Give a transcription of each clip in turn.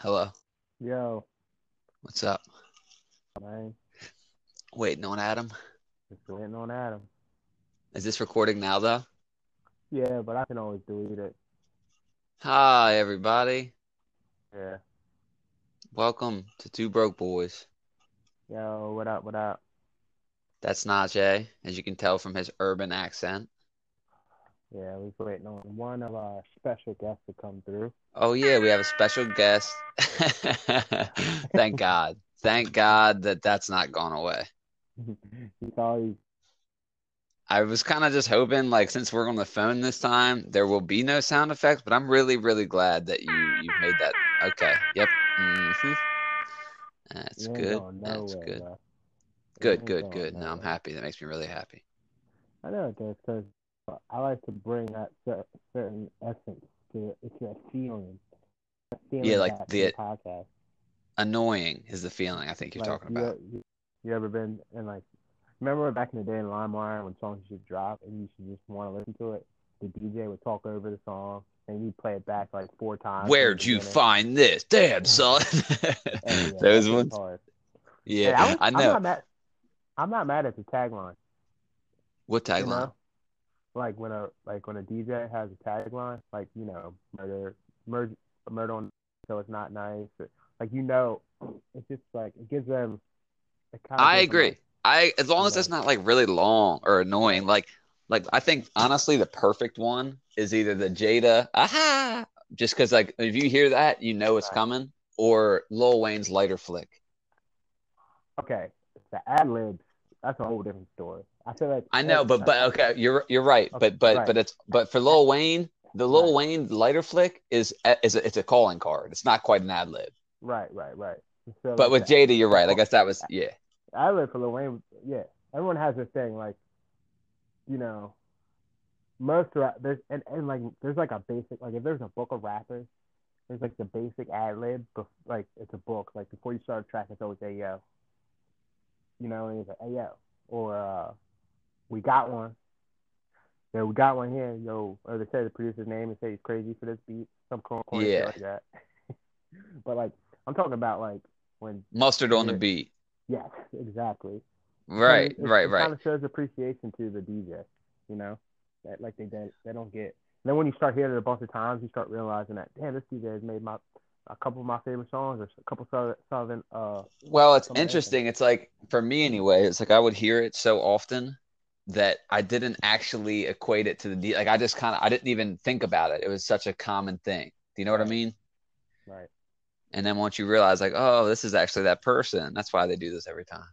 Hello. Yo, What's up? man, Waiting on Adam. just waiting on Adam. Is this recording now, though? Yeah, but I can always delete it. Hi, everybody. Yeah. Welcome to Two Broke Boys. Yo, what up? What up? That's Najee, as you can tell from his urban accent. Yeah, we're waiting on one of our special guests to come through. Oh, yeah, we have a special guest. Thank God. Thank God that that's not gone away. He's always I was kind of just hoping, like, since we're on the phone this time, there will be no sound effects, but I'm really, really glad that you you made that. Okay. Yep. hmm That's good. That's good. bro. You Good, good, good. No, I'm happy. That makes me really happy. I know it does because I like to bring that certain essence to it. it's that feeling. That feeling Yeah, like the- podcast. Annoying is the feeling I think you're Like, talking you, about. You, you ever been in like, remember back in the day in LimeWire when songs should drop and you should just want to listen to it? The DJ would talk over the song and you play it back like four times. Where'd you beginning. find this? Damn, son. Oh, yeah, Those ones. hard. Yeah, Hey, I, was, I I'm know. not mad. I'm not mad at the tagline. What You tagline? know, like when a like when a DJ has a tagline, like you know, murder, murder, murder on, so it's not nice. Or, like you know, it's just like it gives them. I agree. I as long as it's not like really long or annoying. Like like I think honestly the perfect one is either the Jada aha just because like if you hear that you know it's coming or Lil Wayne's lighter flick. Okay, the ad libs. That's a whole different story. I feel like I know, but but okay, you're you're right. Okay, But but right. but it's but for Lil Wayne, the Lil Right. Wayne lighter flick is is a, it's a calling card. It's not quite an ad lib. Right, right, right. So, But like, with the Jada, you're right. I guess that was yeah. I lib for Lil Wayne, yeah. Everyone has their thing, like, you know, most rap there's and, and like there's like a basic like if there's a book of rappers, there's like the basic ad lib, like it's a book. Like before you start a track, it's always a yo. You know, and it's like, hey yo, or uh, we got one. Yeah, we got one here, yo. Or they say the producer's name and say he's crazy for this beat, some corny shit Yeah. like that. but like I'm talking about like when Mustard on the beat. yes, exactly. Right, it- right, it right. kind of shows appreciation to the DJ, you know, that like they they, they don't get. And then when you start hearing it a bunch of times, you start realizing that damn, this DJ has made my a couple of my favorite songs or a couple of southern uh Well, it's Some of the interesting. It's like for me anyway, it's like I would hear it so often that I didn't actually equate it to the D. Like I just kind of I didn't even think about it. It was such a common thing. Do you know what I mean? right. And then once you realize like, oh, this is actually that person. That's why they do this every time.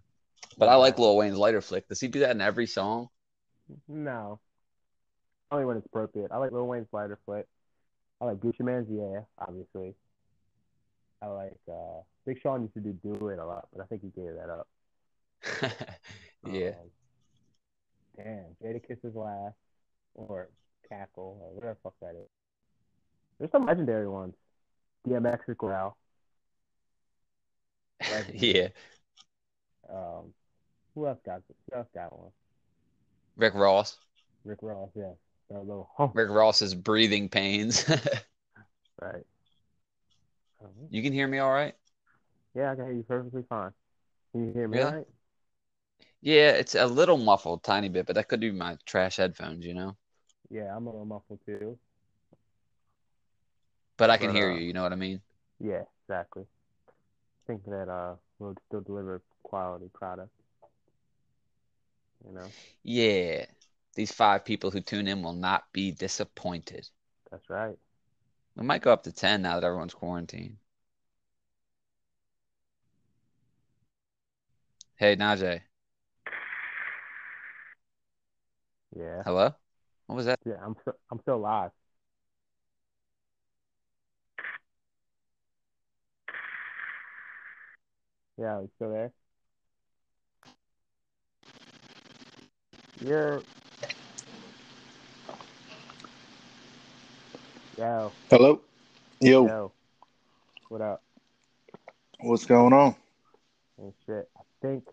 But I like Lil Wayne's lighter flick. Does he do that in every song? No, only when it's appropriate. I like Lil Wayne's lighter flick I like Gucci Mane's yeah, obviously. I like uh Big Sean used to do Do It a lot, but I think he gave that up. yeah. Um, damn, Jadakiss's Last or Cackle or whatever the fuck that is. There's some legendary ones. DMX Growl. yeah. Um, who else got who else got one? Rick Ross. Rick Ross, yeah. That little hump, Rick Ross's breathing pains. right. Um, you can hear me all right? yeah, I can hear you perfectly fine. Can you hear me Really? all right? Yeah, it's a little muffled, tiny bit, but that could be my trash headphones, you know. Yeah, I'm a little muffled too. But I can But, hear uh, you. You know what I mean? Yeah, exactly. I think that uh we'll still deliver quality product. You know, Yeah. These five people who tune in will not be disappointed. that's right. We might go up to 10 now that everyone's quarantined. Hey, Najee. Yeah. Hello? What was that? Yeah, I'm still I'm still live. Yeah, you still there? You're Yo, Hello. Yo, yo. What up? what's going on? And shit. I think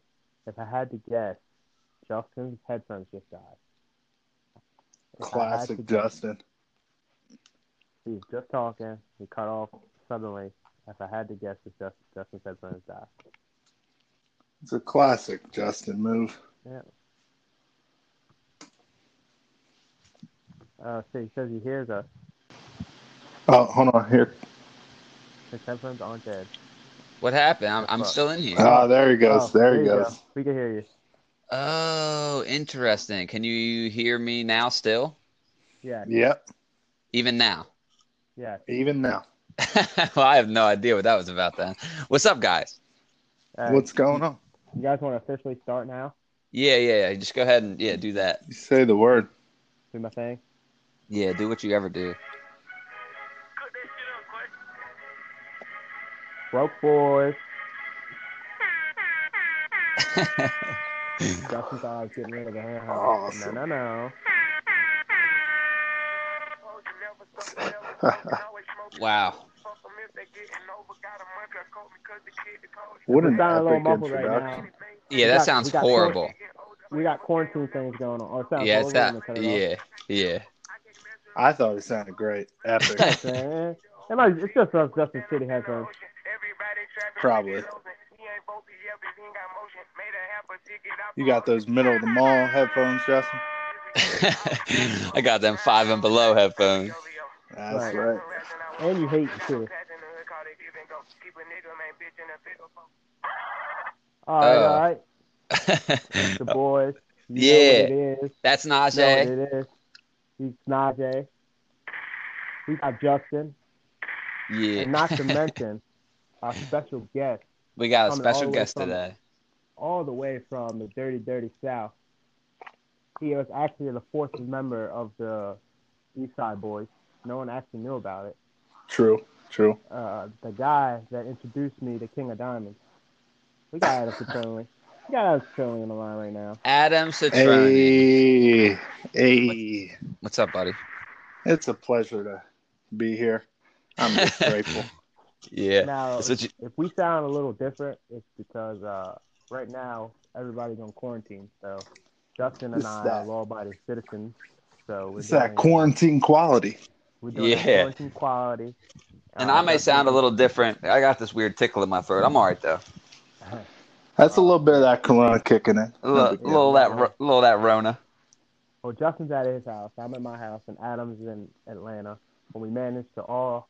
If I had to guess, Justin's headphones just died. If Classic guess- Justin. He was just talking. He cut off suddenly. If I had to guess, it's just Justin's headphones died. It's a classic Justin move. Yeah. Uh, so he says he hears us. Oh, hold on here. His headphones aren't dead. What happened? I'm, I'm still in here. Oh, there he goes. Oh, there he you go. goes. We can hear you. Oh, interesting. Can you hear me now still? Yeah. Yep. Even now? Yeah. Even now. well, I have no idea what that was about then. What's up, guys? Uh, What's going on? you guys want to officially start now? Yeah, yeah, yeah. Just go ahead and yeah, do that. You say the word. Do my thing. Yeah, do what you ever do. Broke boys. Justin thought I was getting rid of the hand. Awesome. No, no, no. wow. what an sound a little epic muffled right now. Yeah, that got- sounds we got horrible. We got quarantine things going on. Or it sounds Yeah, it's that. I'm gonna cut it Yeah, yeah. I thought it sounded great. Epic. off. Man, it might, it's just us Justin City has headphones. Probably. You got those middle of the mall headphones, Justin? I got them five and below headphones. That's Right. right. And you hate it too. All right, Oh. all right. The boys. You Yeah. Know what it is. That's You know what it is. He's Najee. We got Justin. Yeah. And not to mention our special guest We got a special guest from- today. all the way from the dirty, dirty South. He was actually the fourth member of the East Side Boys. No one actually knew about it. True. True. Uh, the guy that introduced me to King of Diamonds. We got Adam Citrone. We got Adam Citrone on the line right now. Adam Citrone. Hey, hey. What's up, buddy? It's a pleasure to be here. I'm just grateful. Yeah. Now, That's you, if we sound a little different, it's because uh, right now everybody's on quarantine. So Justin and It's I are law-abiding citizens. So It's that doing, quarantine quality. we're doing Yeah. quarantine quality. and Uh, I may Justin- sound a little different. I got this weird tickle in my throat. I'm all right though. That's a little bit of that corona kicking in. A little, Yeah. little that, ro- little that Rona. Well, Justin's at his house. I'm at my house, and Adam's in Atlanta. And we managed to all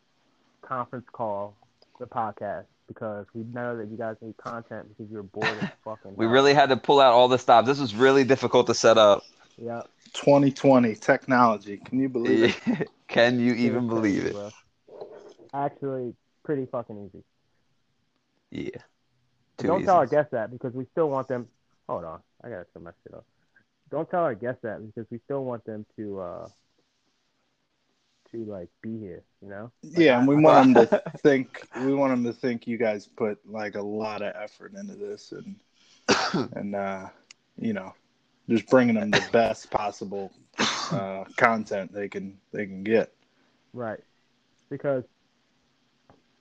conference call the podcast because we know that you guys need content because you're bored as fucking. We hell. really had to pull out all the stops. This was really difficult to set up. Yep. 2020 technology. Can you believe it? Can you even believe it? Actually, pretty fucking easy. Yeah. Too don't easy. tell our guests that because we still want them. Hold on, I gotta turn my shit off. Don't tell our guests that because we still want them to uh to like be here. You know. Like, Yeah, and we want them to think. We want them to think you guys put like a lot of effort into this, and and uh, you know, just bringing them the best possible uh, content they can they can get. Right. Because,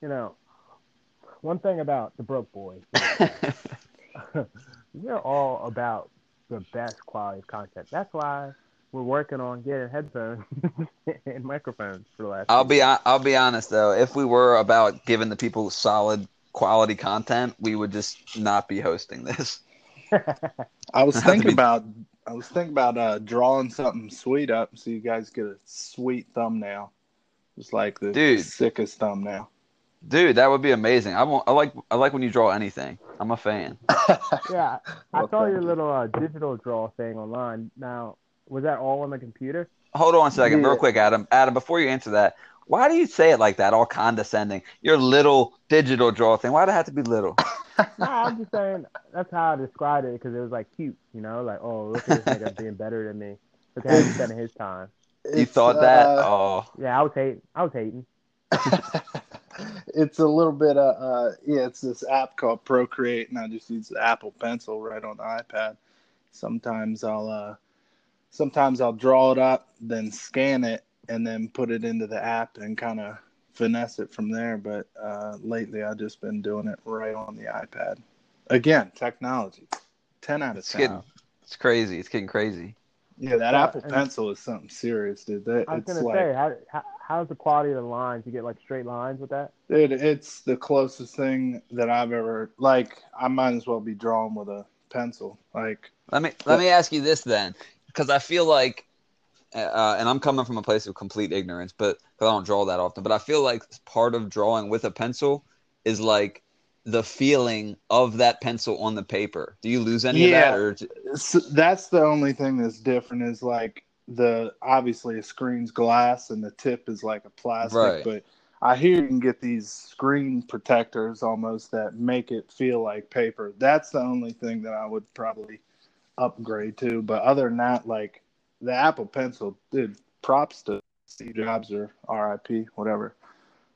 you know, one thing about the Broke Boys, we're all about the best quality of content. That's why we're working on getting headphones and microphones for the last. I'll few be I'll be honest though. If we were about giving the people solid quality content, we would just not be hosting this. I was thinking be- about I was thinking about uh, drawing something sweet up so you guys get a sweet thumbnail, just like the Dude. sickest thumbnail. Dude, that would be amazing. I want I like I like when you draw anything. I'm a fan. yeah, I Well, saw your you. little uh, digital draw thing online. Now, was that all on the computer? Hold on a second, Yeah. real quick, Adam. Adam, before you answer that, why do you say it like that, all condescending? Your little digital draw thing. Why do it have to be little? no, I'm just saying that's how I described it because it was like cute, you know, like oh look at this nigga being better than me. Look how he's spending his time. You It's, thought that? uh, Oh, Yeah, I was hating. I was hating. it's a little bit of uh yeah it's this app called procreate and i just use the apple pencil right on the ipad sometimes i'll uh sometimes i'll draw it up then scan it and then put it into the app and kind of finesse it from there but uh lately i've just been doing it right on the ipad again technology Ten out of It's ten. getting it's crazy. It's getting crazy. Yeah, that Yeah, Apple Pencil is something serious, dude. That I was it's gonna say, how, how how's the quality of the lines? You get like straight lines with that? dude, it's the closest thing that I've ever like. I might as well be drawing with a pencil. Like, Let me let me ask you this then, because I feel like, uh, and I'm coming from a place of complete ignorance, but because I don't draw that often, but I feel like part of drawing with a pencil is like the feeling of that pencil on the paper. Do you lose any Yeah. of that, or so that's the only thing that's different is like the obviously a screen's glass and the tip is like a plastic, Right. but I hear you can get these screen protectors almost that make it feel like paper. That's the only thing that I would probably upgrade to. But other than that, like the Apple Pencil, dude, props to Steve Jobs or RIP, whatever.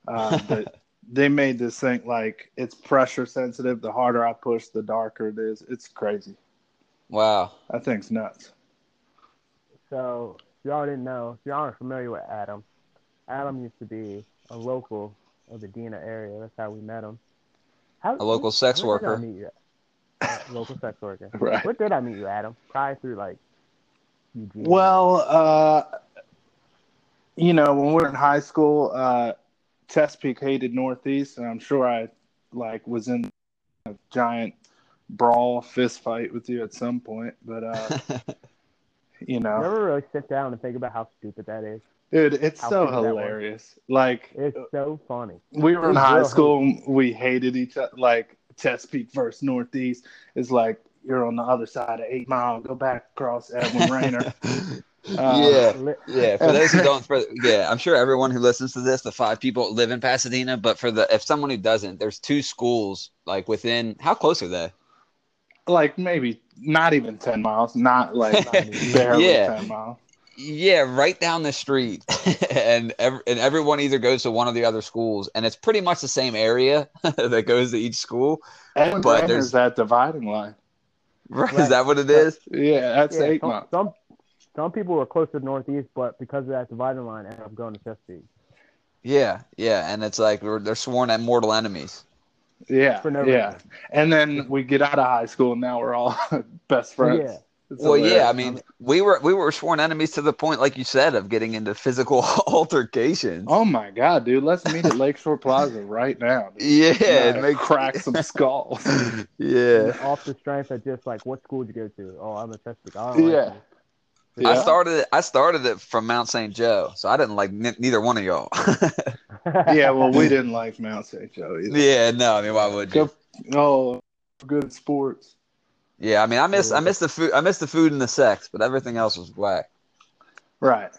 Uh, but they made this thing like it's pressure sensitive. The harder I push, the darker it is. It's crazy. wow? That thing's nuts. So if y'all didn't know, if y'all aren't familiar with Adam, Adam used to be a local of the Dina area. That's how we met him. How, A local sex where did I worker. Meet? Local sex worker. Right. Where did I meet you, Adam? Probably through like Eugene. Well, uh, you know, when we were in high school, uh, Chesapeake hated Northeast, and I'm sure I like was in a giant brawl fist fight with you at some point. But uh, you you know, never really sit down and think about how stupid that is. dude, it's How so big that was. hilarious. Like It's so funny. we were in high real school, we hated each other. Like Chesapeake versus Northeast is like you're on the other side of Eight Mile, go back across Edwin Rayner. Uh, yeah, yeah. For those who don't, for, yeah, I'm sure everyone who listens to this, the five people live in Pasadena. But for the if someone who doesn't, there's two schools like within. How close are they? like maybe not even 10 miles, not like barely Yeah. 10 miles. Yeah, right down the street, and ev- and everyone either goes to one of the other schools, and it's pretty much the same area that goes to each school. And But there's there's- that dividing line. Right? Is that what it is? Yeah, that's yeah, eight some, miles. some some people were close to the Northeast, but because of that dividing line, end up going to Chesapeake. Yeah, yeah, and it's like we're, they're sworn at mortal enemies. Yeah, For no yeah. reason. And then we get out of high school, and now we're all best friends. Yeah. It's Well, yeah, I mean, we were we were sworn enemies to the point, like you said, of getting into physical altercations. Oh my god, dude! Let's meet at Lakeshore Plaza right now. dude. Yeah, Yeah, and make crack some skulls. Yeah, Off the strength of just like, what school did you go to? Oh, I'm a Chesapeake. I like Yeah. Yeah. I started it. I started it from Mount St. Joe, so I didn't like n- neither one of y'all. yeah, well, we didn't like Mount St. Joe either. yeah, no, I mean, why would you? Go, oh, good sports. Yeah, I mean, I miss I miss the food. I miss the food and the sex, but everything else was whack. Right.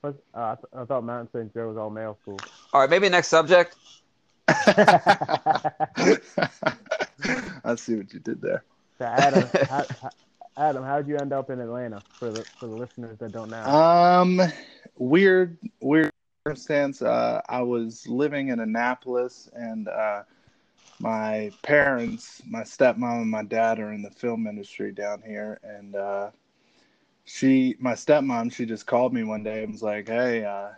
What- uh, I, th- I thought Mount St. Joe was all male school. All right, maybe next subject. I see what you did there. So Adam, how, how, Adam, how did you end up in Atlanta for the for the listeners that don't know? Um, weird, weird circumstance. Uh, I was living in Annapolis, and uh, my parents, my stepmom and my dad, are in the film industry down here. And uh, she, my stepmom, she just called me one day and was like, "Hey, uh,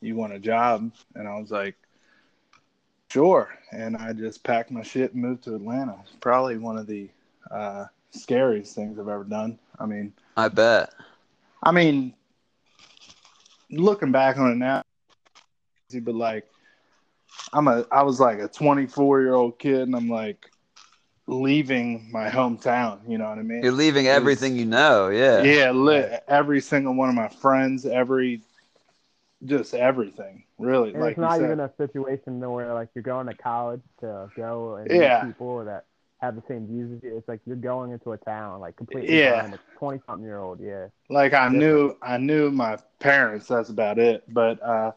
you want a job?" And I was like, "Sure." And I just packed my shit and moved to Atlanta. It's probably one of the uh, scariest things I've ever done. I mean. I bet. I mean, looking back on it now, but like, I'm a, I was like a 24 year old kid, and I'm like leaving my hometown. You know what I mean? You're leaving everything you know. Yeah. yeah, li- every single one of my friends, every, just everything, really. and like it's not said. even a situation where like you're going to college to go and Yeah. meet people that have the same views as you. It's like you're going into a town like completely Yeah. a twenty something year old. Yeah. like I Different. knew, I knew my parents. That's about it. But uh,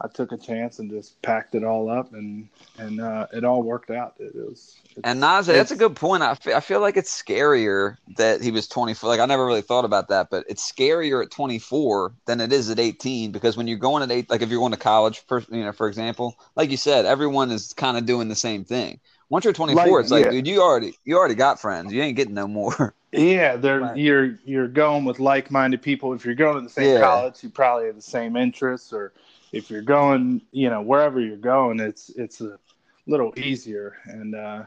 I took a chance and just packed it all up, and and uh, it all worked out. It, was. And Najee, that's a good point. I fe- I feel like it's scarier that he was 24. Like I never really thought about that, but it's scarier at 24 than it is at 18 because when you're going at eight, like if you're going to college, for you know, for example, like you said, everyone is kind of doing the same thing. Once you're 24, Like, it's like, yeah. dude, you already you already got friends. You ain't getting no more. Yeah, they're Right. you're you're going with like-minded people. If you're going to the same Yeah. college, you probably have the same interests, or if you're going, you know, wherever you're going, it's it's a little easier. And uh,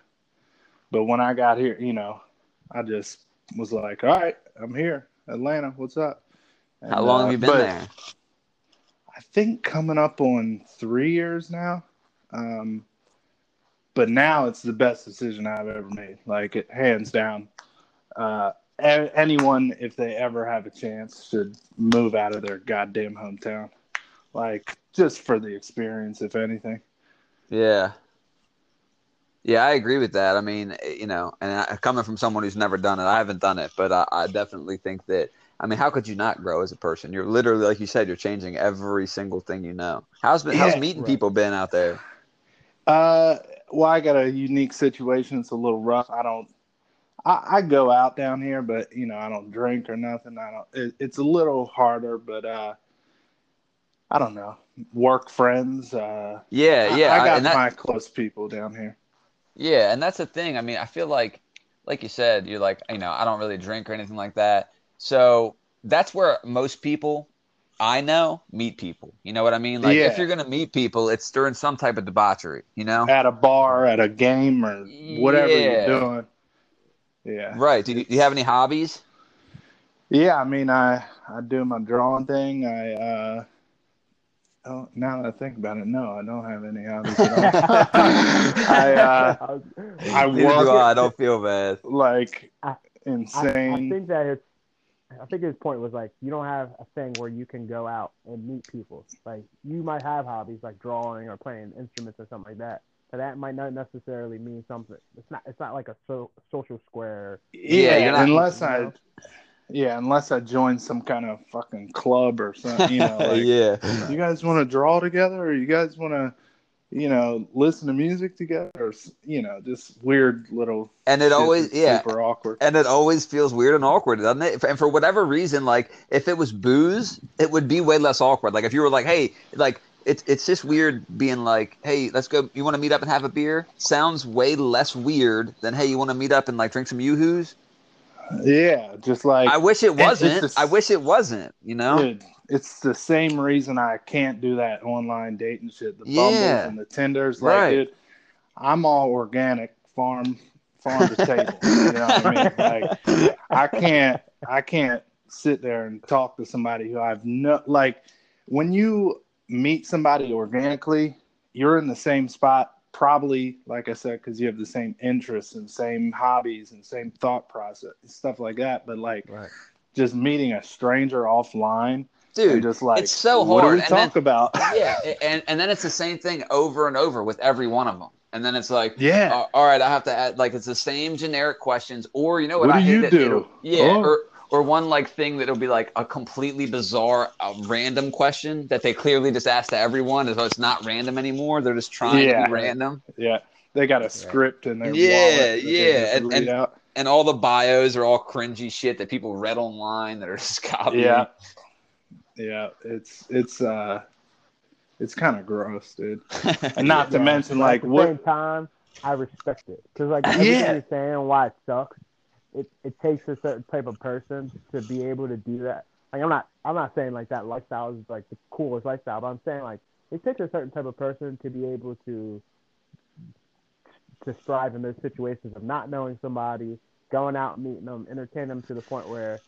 but when I got here, you know, I just was like, all right, I'm here, Atlanta. What's up? And, How long uh, have you been there? I think coming up on three years now. Um, but now it's the best decision I've ever made. Like it, hands down. Uh, anyone, if they ever have a chance, should move out of their goddamn hometown. Like just for the experience, if anything. Yeah. Yeah, I agree with that. I mean, you know, and I, coming from someone who's never done it, I haven't done it, but I, I definitely think that. I mean, how could you not grow as a person? You're literally, like you said, you're changing every single thing you know. How's been, how's Yeah, meeting right. people been out there? Uh, well, I got a unique situation. It's a little rough. I don't. I, I go out down here, but you know, I don't drink or nothing. I don't. It, it's a little harder, but uh, I don't know. Work friends. Uh, Yeah, yeah, I, got and that, my close people down here. Yeah, and that's the thing. I mean, I feel like, like you said, you're like, you know, I don't really drink or anything like that. So that's where most people I know meet people. You know what I mean? Like, if you're gonna meet people, it's during some type of debauchery. You know? At a bar, at a game, or whatever Yeah. you're doing. Yeah. Right. Do you, do you have any hobbies? Yeah, I mean, I I do my drawing thing. I uh, oh, now that I think about it, no, I don't have any hobbies at all. I uh, I, was- I do I. I don't feel bad. like I- I, insane. I think that his, I think his point was like you don't have a thing where you can go out and meet people. Like you might have hobbies like drawing or playing instruments or something like that, but that might not necessarily mean something. It's not. It's not like a so, social square. yeah, you're not- unless you I, know? Yeah, unless I join some kind of fucking club or something. You know, like, yeah. you guys want to draw together, or you guys want to, you know, listen to music together, or you know, just weird little. And it always, yeah. super awkward. And it always feels weird and awkward, doesn't it? And for whatever reason, like if it was booze, it would be way less awkward. Like if you were like, hey, like it's it's just weird being like, hey, let's go. You want to meet up and have a beer? Sounds way less weird than hey, you want to meet up and like drink some yoo-hoos. Yeah, just like I wish it wasn't. just- I wish it wasn't. You know? Dude, it's the same reason I can't do that online dating shit. The Yeah. bumbles and the Tinders, like, Right. dude, I'm all organic, farm, farm to table. You know what I mean? Like, I can't, I can't sit there and talk to somebody who I've no like. When you meet somebody organically, you're in the same spot. Probably, like I said, because you have the same interests and same hobbies and same thought process, stuff like that. But like, Right. just meeting a stranger offline Dude, and just like it's so hard what do hard. we And talk then- about yeah, and and then it's the same thing over and over with every one of them. And then it's like, yeah Uh, all right, I have to add like it's the same generic questions, or you know what? What I do hate you do? it'll- Yeah, Oh. or or one like thing that'll be like a completely bizarre, uh, random question that they clearly just ask to everyone, so it's not random anymore. They're just trying to be random, yeah. They got a script in their Yeah, wallet that yeah, and- and- and all the bios are all cringy shit that people read online that are just copying. yeah. Yeah. It's it's uh it's kind of gross dude. And not to mention like at the what same time, I respect it. Because like everything Yeah. you're saying, why it sucks. It it takes a certain type of person to be able to do that. Like I'm not I'm not saying like that lifestyle is like the coolest lifestyle, but I'm saying like it takes a certain type of person to be able to to strive in those situations of not knowing somebody, going out and meeting them, entertain them to the point where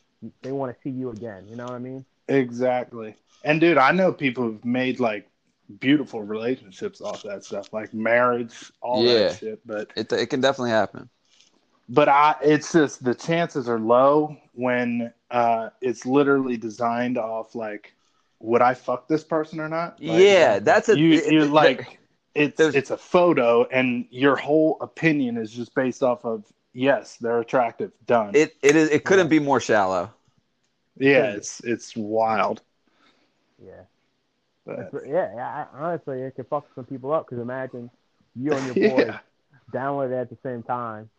they want to see you again. You know what I mean? exactly and dude i know people who've made like beautiful relationships off that stuff like marriage all Yeah. that shit but It it can definitely happen. But I it's just the chances are low when uh it's literally designed off like would I fuck this person or not? Like, yeah, that's a you it- you it- like it's there's- it's a photo and your whole opinion is just based off of yes, they're attractive. Done. it it is it couldn't be more shallow. yeah, it's it's wild. Yeah. But, yeah, yeah. I, honestly, it could fuck some people up because imagine you and your boy yeah. download it at the same time,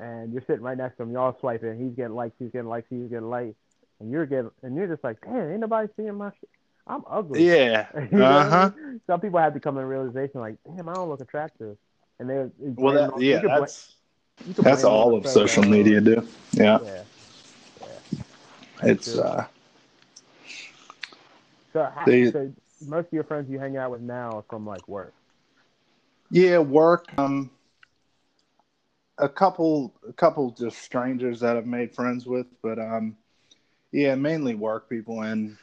and you're sitting right next to him. Y'all swiping. He's getting likes. He's getting likes. He's getting likes, and you're getting and you're just like, damn, ain't nobody seeing my shit. I'm ugly. Yeah. You know I Uh huh. mean? Some people have to come to realization like, damn, I don't look attractive, and they. Well, that, on- yeah, that's that's blame it on all of social media do. Yeah, Yeah. it's true. uh, So, how, They- so most of your friends you hang out with now are from like work. yeah, work. Um, a couple, a couple just strangers that I've made friends with, but um, yeah, mainly work people. And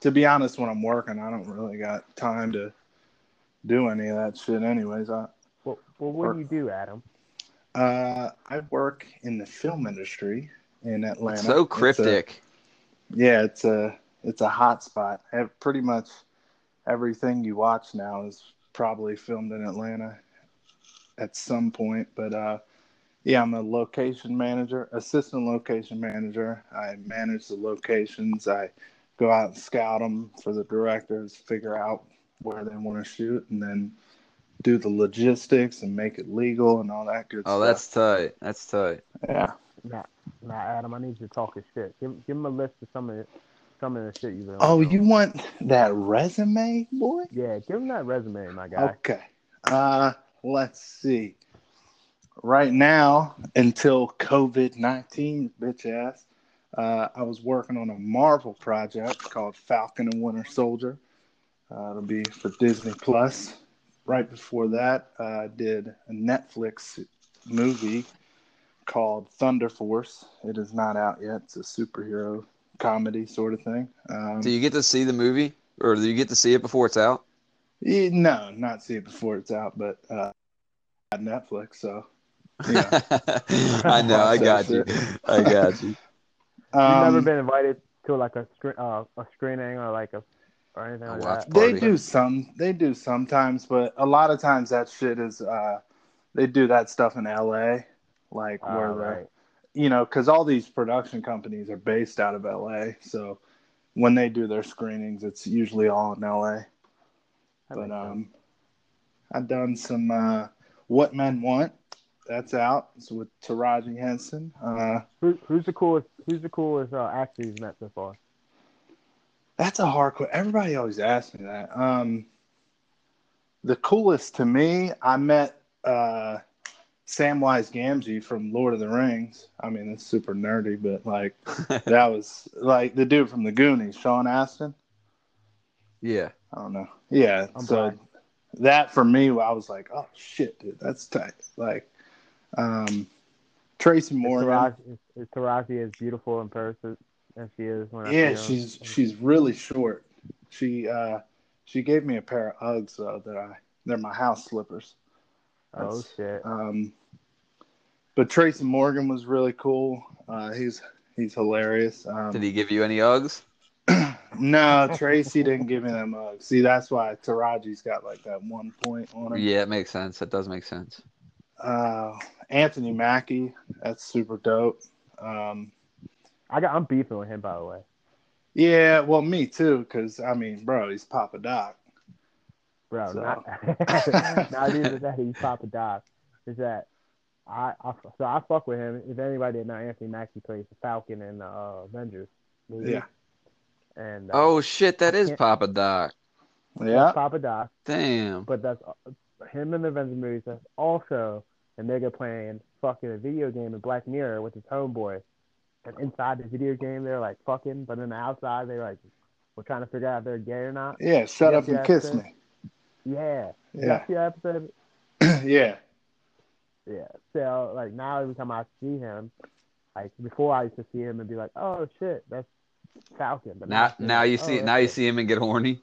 to be honest, when I'm working, I don't really got time to do any of that shit. Anyways, I Well, well what do you do, Adam? uh, I work in the film industry in Atlanta. So It's a- cryptic. yeah, it's a it's a hot spot. Pretty much everything you watch now is probably filmed in Atlanta at some point. But uh, yeah, I'm a location manager, assistant location manager. I manage the locations. I go out and scout them for the directors, figure out where they want to shoot, and then do the logistics and make it legal and all that good Oh, stuff. Oh, that's tight. That's tight. yeah. Nah, nah, Adam, I need you to talk his shit. Give, give him a list of some of the, some of the shit you've been. Oh, you on. want that resume, boy? Yeah, give him that resume, my guy. Okay. Uh, let's see. Right now, until COVID 19, bitch ass, uh, I was working on a Marvel project called Falcon and Winter Soldier. Uh, it'll be for Disney Plus. Right before that, uh, I did a Netflix movie called Thunder Force. It is not out yet. It's a superhero comedy sort of thing. Um, Do you get to see the movie, or do you get to see it before it's out? No, not see it before it's out, but uh, at Netflix. So, yeah. I know. I got you. I got you. You've never Um, been invited to like a screen, uh, a screening or like a or anything like watch that. They do some. They do sometimes, but a lot of times that shit is. Uh, they do that stuff in L.A. Like Ah, where right. the, you know, because all these production companies are based out of L.A. So when they do their screenings, it's usually all in L.A. That But makes sense. um, I've done some uh, What Men Want. That's out. It's with Taraji Henson. Uh, Who, who's the coolest? Who's the coolest uh, actor you've met so far? That's a hard question. Everybody always asks me that. Um, the coolest to me, I met uh, Samwise Gamgee from Lord of the Rings. I mean, it's super nerdy, but like that was like the dude from the Goonies, Sean Astin. Yeah. I don't know. Yeah. I'm so black. that for me, I was like, oh shit, dude, that's tight. Like, um, Tracy Is Morgan. Taraji, is, is Taraji as beautiful in person as she is when I Yeah, see her? she's she's really short. She uh she gave me a pair of Uggs though that I they're my house slippers. Oh shit! Um, but Tracy Morgan was really cool. Uh, he's he's hilarious. Um, Did he give you any Uggs? no, Tracy didn't give me them Uggs. See, that's why Taraji's got like that one point on him. Yeah, it makes sense. That does make sense. Uh, Anthony Mackie, that's super dope. Um, I got I'm beefing with him by the way. yeah, well, me too, because I mean, bro, he's Papa Doc. Bro, So- not, not even that he's Papa Doc. Is that I, I so I fuck with him. If anybody didn't know, Anthony Mackie plays the Falcon in the uh, Avengers movie. Yeah. And uh, Oh shit, that is Papa Doc. Yeah. Papa Doc. Damn. But that's uh, him in the Avengers movies. That's also a nigga playing fucking a video game in Black Mirror with his homeboy. And inside the video game, they're like fucking, but then the outside, they're like, we're trying to figure out if they're gay or not. Yeah, shut up and kiss that's me. Yeah. Did Yeah. you see episode? yeah. Yeah. So like now every time I see him, like before I used to see him and be like, oh shit, that's Falcon. But Now, I feel now you oh, see, that's now you see him and get horny.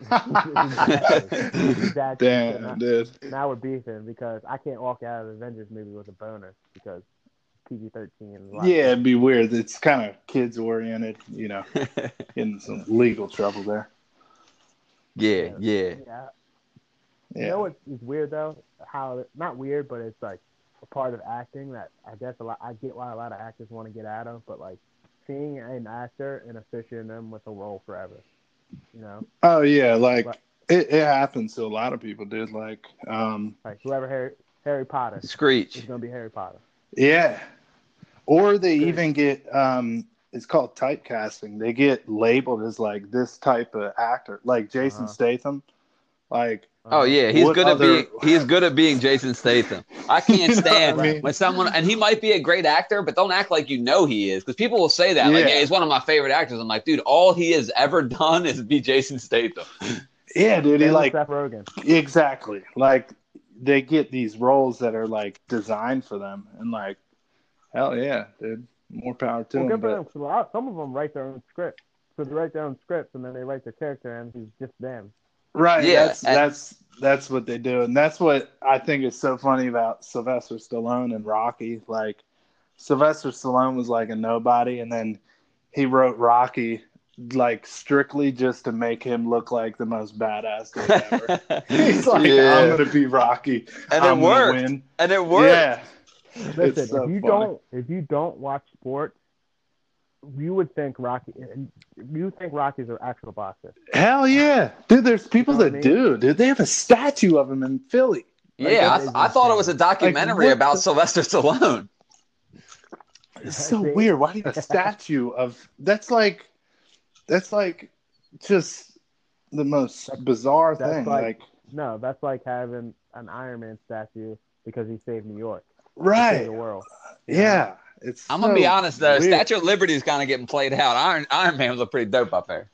Exactly. exactly. So now, Damn, dude. now we're beefing because I can't walk out of the Avengers movie with a boner because PG thirteen. Yeah, it'd be weird. It's kind of kids oriented, you know, in some legal trouble there. yeah, yeah. Yeah. You Yeah. know what is weird though? How not weird, but it's like a part of acting that I guess a lot. I get why a lot of actors want to get out of, but like seeing an actor and associating them with a role forever. You know, Oh yeah, like But- it, it happens to a lot of people, dude. Like, um, like whoever Harry Harry Potter is Screech. gonna be Harry Potter. yeah. Or they Good. even get um, it's called typecasting. They get labeled as like this type of actor, like Jason Uh-huh. Statham. Like, Oh yeah, he's good other- at being he's good at being Jason Statham. I can't You know stand I mean? when someone and he might be a great actor, but don't act like you know he is because people will say that like, Yeah. yeah, he's one of my favorite actors. I'm like, dude, all he has ever done is be Jason Statham. yeah, dude. He Same with like Seth Rogen. exactly like they get these roles that are like designed for them, and like, hell yeah, dude, more power to Well, them. But them. 'cause a lot- Some of them write their own script. So they write their own scripts and then they write their character and he's just them. Right, Yeah, that's and- that's that's what they do, and that's what I think is so funny about Sylvester Stallone and Rocky. Like, Sylvester Stallone was like a nobody, and then he wrote Rocky like strictly just to make him look like the most badass dude ever. He's like, Yeah. I'm gonna be Rocky, and I'm it gonna worked. win. And it worked. Yeah, Listen, It's so if you funny. don't if you don't watch sports, you would think Rocky you think Rockies are actual boxer. hell yeah, dude. There's people You know that I mean? do, dude. They have a statue of him in Philly. Like, Yeah, that is I, I thought it was a documentary what about the- Sylvester Stallone. It's so weird. Why do you have a statue of? That's like, that's like, just the most bizarre that's thing. like- Like, No, that's like having an Iron Man statue because he saved New York, right? the world. Yeah, it's. I'm gonna be honest though, weird. Statue of Liberty is kind of getting played out. Iron Iron Man was a pretty dope up there.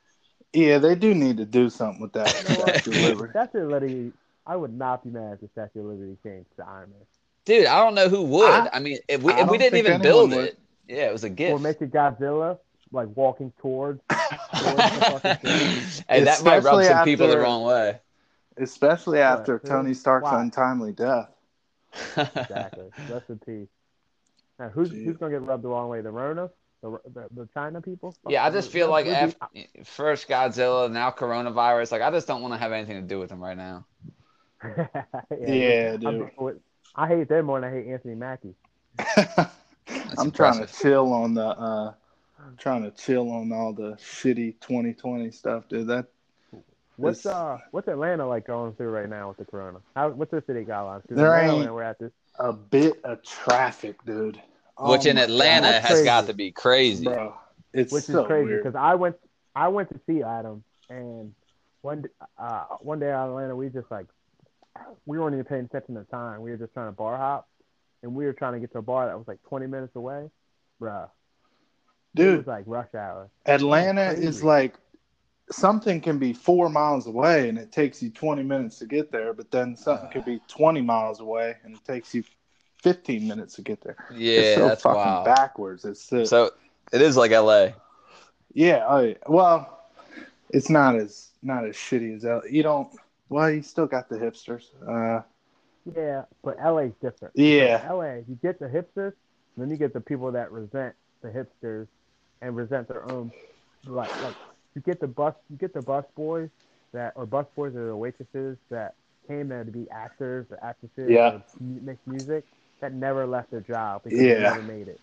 Yeah, they do need to do something with that You know what? Statue of Liberty. Statue of Liberty, I would not be mad if the Statue of Liberty changed to Iron Man. Dude, I don't know who would. I- I, mean, if we, I if we didn't even build would. it, yeah, it was a gift. Or make it Godzilla like walking towards. fucking hey, that might rub Especially some people the wrong way. Especially after Right. Tony Stark's Why? untimely death. Exactly. Rest in peace. Now, who's Gee. who's gonna get rubbed the wrong way? The Rona, the the, the China people. yeah, I just feel like after, first Godzilla, now coronavirus. Like, I just don't want to have anything to do with them right now. Yeah, I'm dude. with- I hate them more than I hate Anthony Mackie. I'm trying to chill on the. uh Trying to chill on all the shitty 2020 stuff, dude. That What's uh what's Atlanta like going through right now with the corona? How what's the city guidelines? Because There ain't- we're at this. A bit of traffic, dude. Oh Which in Atlanta that's has got to be crazy. Bro. It's which so is crazy because I went I went to see Adam and one uh one day out in Atlanta we just like we weren't even paying attention to the time. We were just trying to bar hop and we were trying to get to a bar that was like 20 minutes away, bruh. it dude. was like rush hour. Atlanta is like something can be four miles away and it takes you 20 minutes to get there, but then something could be 20 miles away and it takes you 15 minutes to get there. Yeah, it's so that's fucking wild. backwards. It's the, So it is like LA. yeah, oh, yeah. Well, it's not as not as shitty as L. You don't. Well, you still got the hipsters. Uh, Yeah, but LA's different. yeah, LA, you get the hipsters, then you get the people that resent the hipsters and resent their own like like you get the bus you get the bus boys that or bus boys or the waitresses that came there to be actors or actresses Yeah. or make music that never left their job because Yeah. they never made it.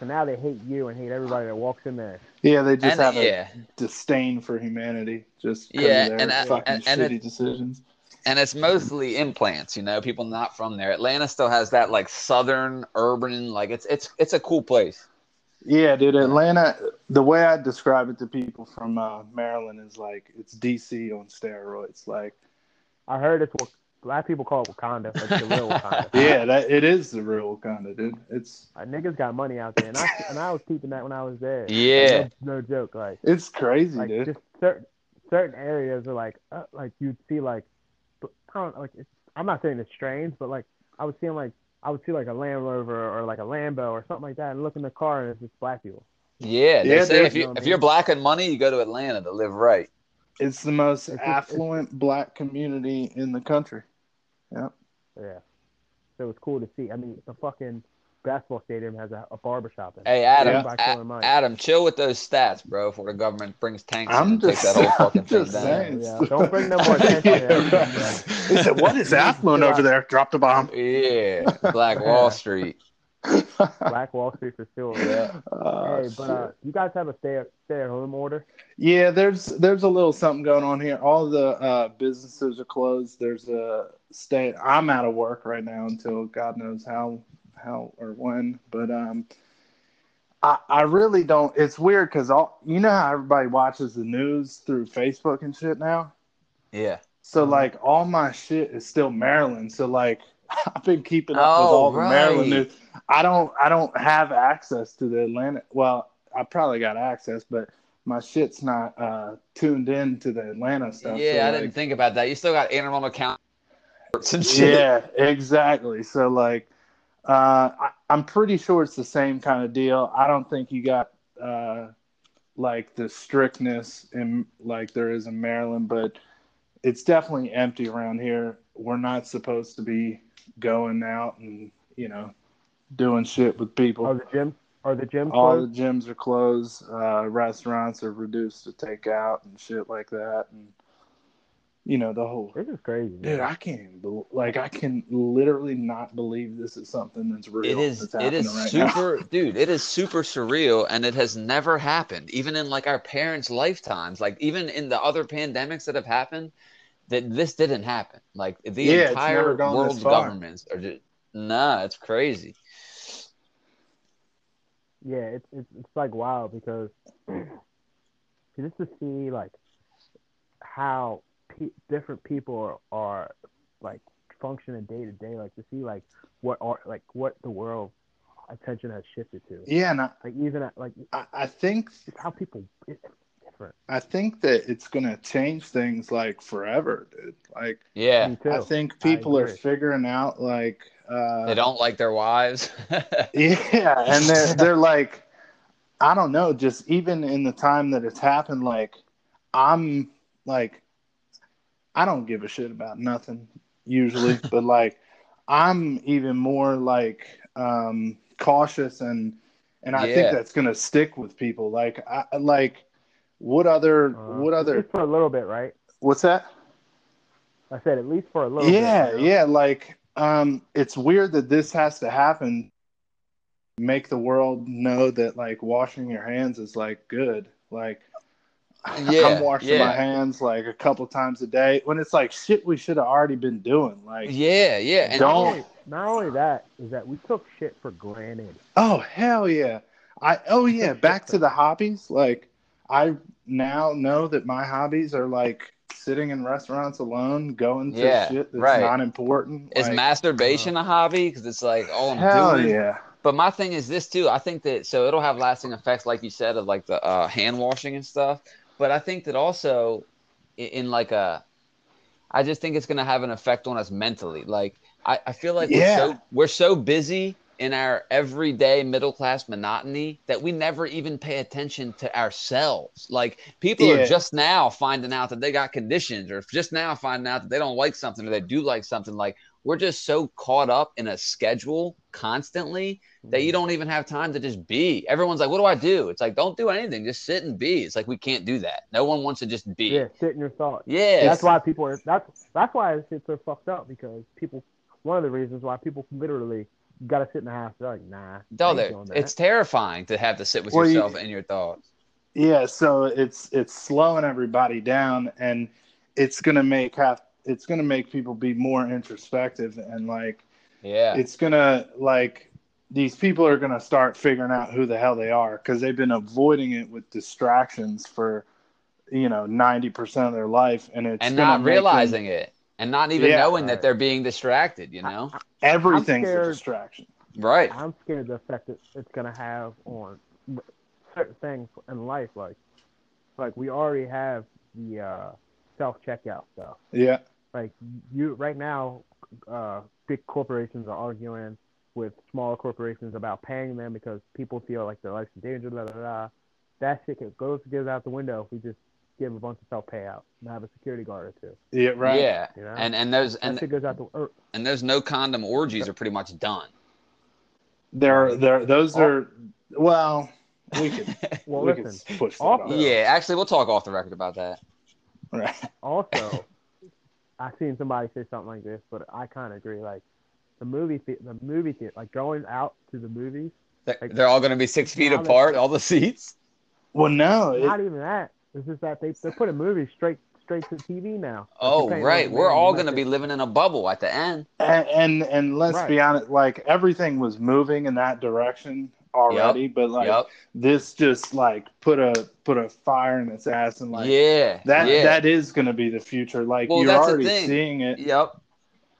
So now they hate you and hate everybody that walks in there. yeah. They just And have a yeah, disdain for humanity just because Yeah, of their and I- fucking and- and shitty it- decisions. and it's mostly implants. You know, people not from there. Atlanta still has that like southern urban. Like it's it's it's a cool place. Yeah, dude, Atlanta. The way I describe it to people from uh, Maryland is like it's DC on steroids. Like, I heard it's what black people call it Wakanda, like the real Wakanda. yeah, that it is the real kind of dude. It's Uh, niggas got money out there, and I and I was keeping that when I was there. Yeah. Like, no, no joke. Like it's crazy, like dude. just certain certain areas are like uh, like you'd see like I don't like it's, I'm not saying it's strange, but like I was seeing like I would see like a Land Rover or like a Lambo or something like that, and look in the car and it's just black people. Yeah, they Yeah, say if you, you know if you're mean? black and money, you go to Atlanta to live right. It's the most It's just- affluent black community in the country. Yep. Yeah. So it's cool to see. I mean, the fucking basketball stadium has a, a barber shop in it. Hey Adam, Yeah. A- Adam, chill with those stats, bro. Before the government brings tanks I'm and take just- that whole fucking I'm thing just down. saying. Yeah, don't bring no more attention Yeah, to it. They said, "What is affluent over there?" Drop the bomb. Yeah, Black Wall Street. Black Wall Street for sure. Yeah. Oh, hey, but uh, you guys have a stay stay at home order. Yeah, there's there's a little something going on here. All the uh, businesses are closed. There's a stay. I'm out of work right now until God knows how how or when. But um, I I really don't. It's weird because all you know how everybody watches the news through Facebook and shit now. Yeah. So Mhm. like all my shit is still Maryland. So like I've been keeping up with Oh, all the Maryland news. I don't I don't have access to the Atlanta. Well, I probably got access, but my shit's not uh, tuned in to the Atlanta stuff. Yeah, so, I like, didn't think about that. You still got Anne Arundel County. Yeah, exactly. So like, uh, I, I'm pretty sure it's the same kind of deal. I don't think you got uh, like the strictness in like there is in Maryland, but it's definitely empty around here. We're not supposed to be going out and you know doing shit with people. Are the gyms are the gyms All closed? the gyms are closed. Uh, restaurants are reduced to takeout and shit like that, and you know the whole. This is crazy. Dude, man. I can't even like I can literally not believe this is something that's real. It is that's it happening is right super dude, it is super surreal and it has never happened. Even in like our parents' lifetimes, like even in the other pandemics that have happened, that this didn't happen. Like the Yeah, entire never world's governments are just nah, it's crazy. Yeah, it's it's it's like wild because just to see like how pe- different people are, are like functioning day to day, like to see like what are like what the world attention has shifted to. Yeah, and I, Like even at, like I, I think it's how people it's different. I think that it's gonna change things like forever, dude. Like Yeah. I think people are figuring out like uh, They don't like their wives. Yeah, and they're they're like, I don't know, just even in the time that it's happened, like I'm like, I don't give a shit about nothing usually, but like I'm even more like um, cautious and and I Yeah. think that's gonna stick with people. Like I like what other Uh, what other Just for a little bit, right? what's that? I said at least for a little yeah bit. you know? yeah like um it's weird that this has to happen make the world know that like washing your hands is like good like Yeah, i'm washing yeah. my hands like a couple times a day when it's like shit we should have already been doing like yeah, yeah. And Not Don't- only, not only that is that we took shit for granted. oh hell yeah i oh yeah back to the hobbies like i now know that my hobbies are like sitting in restaurants alone going to Yeah, shit that's right. not important is like, masturbation a hobby? Because it's like all I'm hell doing. yeah But my thing is this too. I think that so it'll have lasting effects, like you said, of like the uh, hand washing and stuff. But I think that also in, in like a, I just think it's gonna have an effect on us mentally. Like I, I feel like Yeah. we're so we're so busy in our everyday middle class monotony that we never even pay attention to ourselves. Like people Yeah. are just now finding out that they got conditions, or just now finding out that they don't like something or they do like something. Like we're just so caught up in a schedule constantly that you mm-hmm. don't even have time to just be. Everyone's like, "What do I do?" It's like, "Don't do anything. Just sit and be." It's like we can't do that. No one wants to just be. Yeah, sit in your thoughts. Yeah, That's why people are. That's that's why it's so fucked up because people. One of the reasons why people literally got to sit in the house. They're like, nah. I No, ain't there- doing that. it's terrifying to have to sit with Well, you- yourself and your thoughts. Yeah, so it's it's slowing everybody down, and it's gonna make have it's gonna make people be more introspective, and like Yeah, it's gonna like these people are gonna start figuring out who the hell they are because they've been avoiding it with distractions for you know ninety percent of their life, and it's and not make them- realizing it, and not even Yeah. knowing that they're being distracted. You know, everything's a distraction. right? I'm scared the effect that it's gonna have on certain things in life. Like, like we already have the uh, self checkout stuff. Yeah, Like you right now, uh, big corporations are arguing with smaller corporations about paying them because people feel like their life's in danger. Blah, blah, blah. That shit could- goes goes out the window if we just give a bunch of self payouts and have a security guard or two. yeah, right. Yeah, You know? and and those and shit goes out the. Or, and those no condom orgies are pretty much done. They're they're those are well, we could well, we listen. could push that off. Yeah, actually, we'll talk off the record about that. Right. Also, I seen somebody say something like this, but I kind of agree. Like the movie, the, the movie theater, like going out to the movies. They're, Like- they're all going to be six feet apart, all the seats. Well, no, it, Not even that. It's just that they they're putting movies straight straight to TV now. Oh, right. We're all going to be living in a bubble at the end. and and, and let's Right. be honest, like everything was moving in that direction already, but like yep. this just like put a put a fire in its ass and like yeah. that yeah. that is going to be the future. Like Well, you're already seeing it. Yep.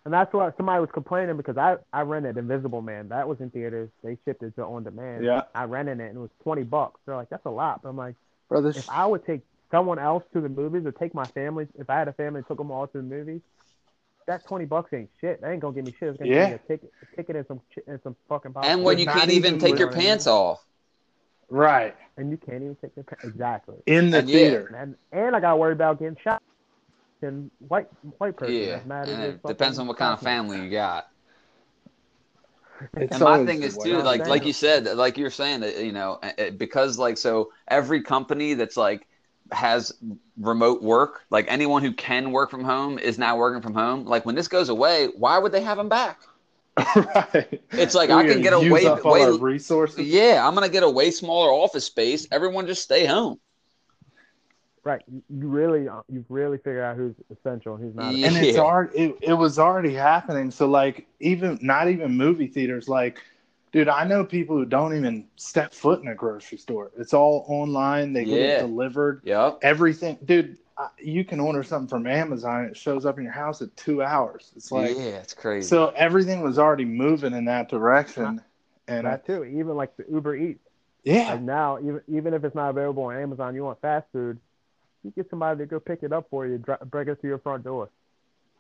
And that's why somebody was complaining because I I rented Invisible Man. That was in theaters. They shipped it to on demand. Yeah, I rented it and it was twenty bucks. They're like, that's a lot. But I'm like, brother. if I would take someone else to the movies or take my family, if I had a family, and took them all to the movies, that twenty bucks ain't shit. That ain't gonna give me shit. It's gonna Yeah. give me a ticket, a ticket and some and some fucking And when you Not can't even even take your pants off. Right. and you can't even take your pa- exactly. In the And yeah. theater. And and I gotta worry about getting shot. And white white person. Yeah, mad and it depends on what kind of family you got. It's And my thing is too, like like you said, like you're saying you know, because like so every company that's like has remote work, like anyone who can work from home is now working from home. Like when this goes away, why would they have them back? right. It's like We're I can get a use way, up way resources. yeah, I'm gonna get a way smaller office space. Everyone just stay home. Right. You you really uh, you've really figured out who's essential and who's not. Yeah. and it's already it, it was already happening so like even not even movie theaters like dude i know people who don't even step foot in a grocery store it's all online they get Yeah. it delivered Yep. everything dude uh, you can order something from amazon it shows up in your house at two hours it's like yeah, it's crazy. so everything was already moving in that direction and I, that too. Even like the Uber Eats. yeah Like now, even even if it's not available on Amazon, you want fast food, you get somebody to go pick it up for you, dri- bring it to your front door.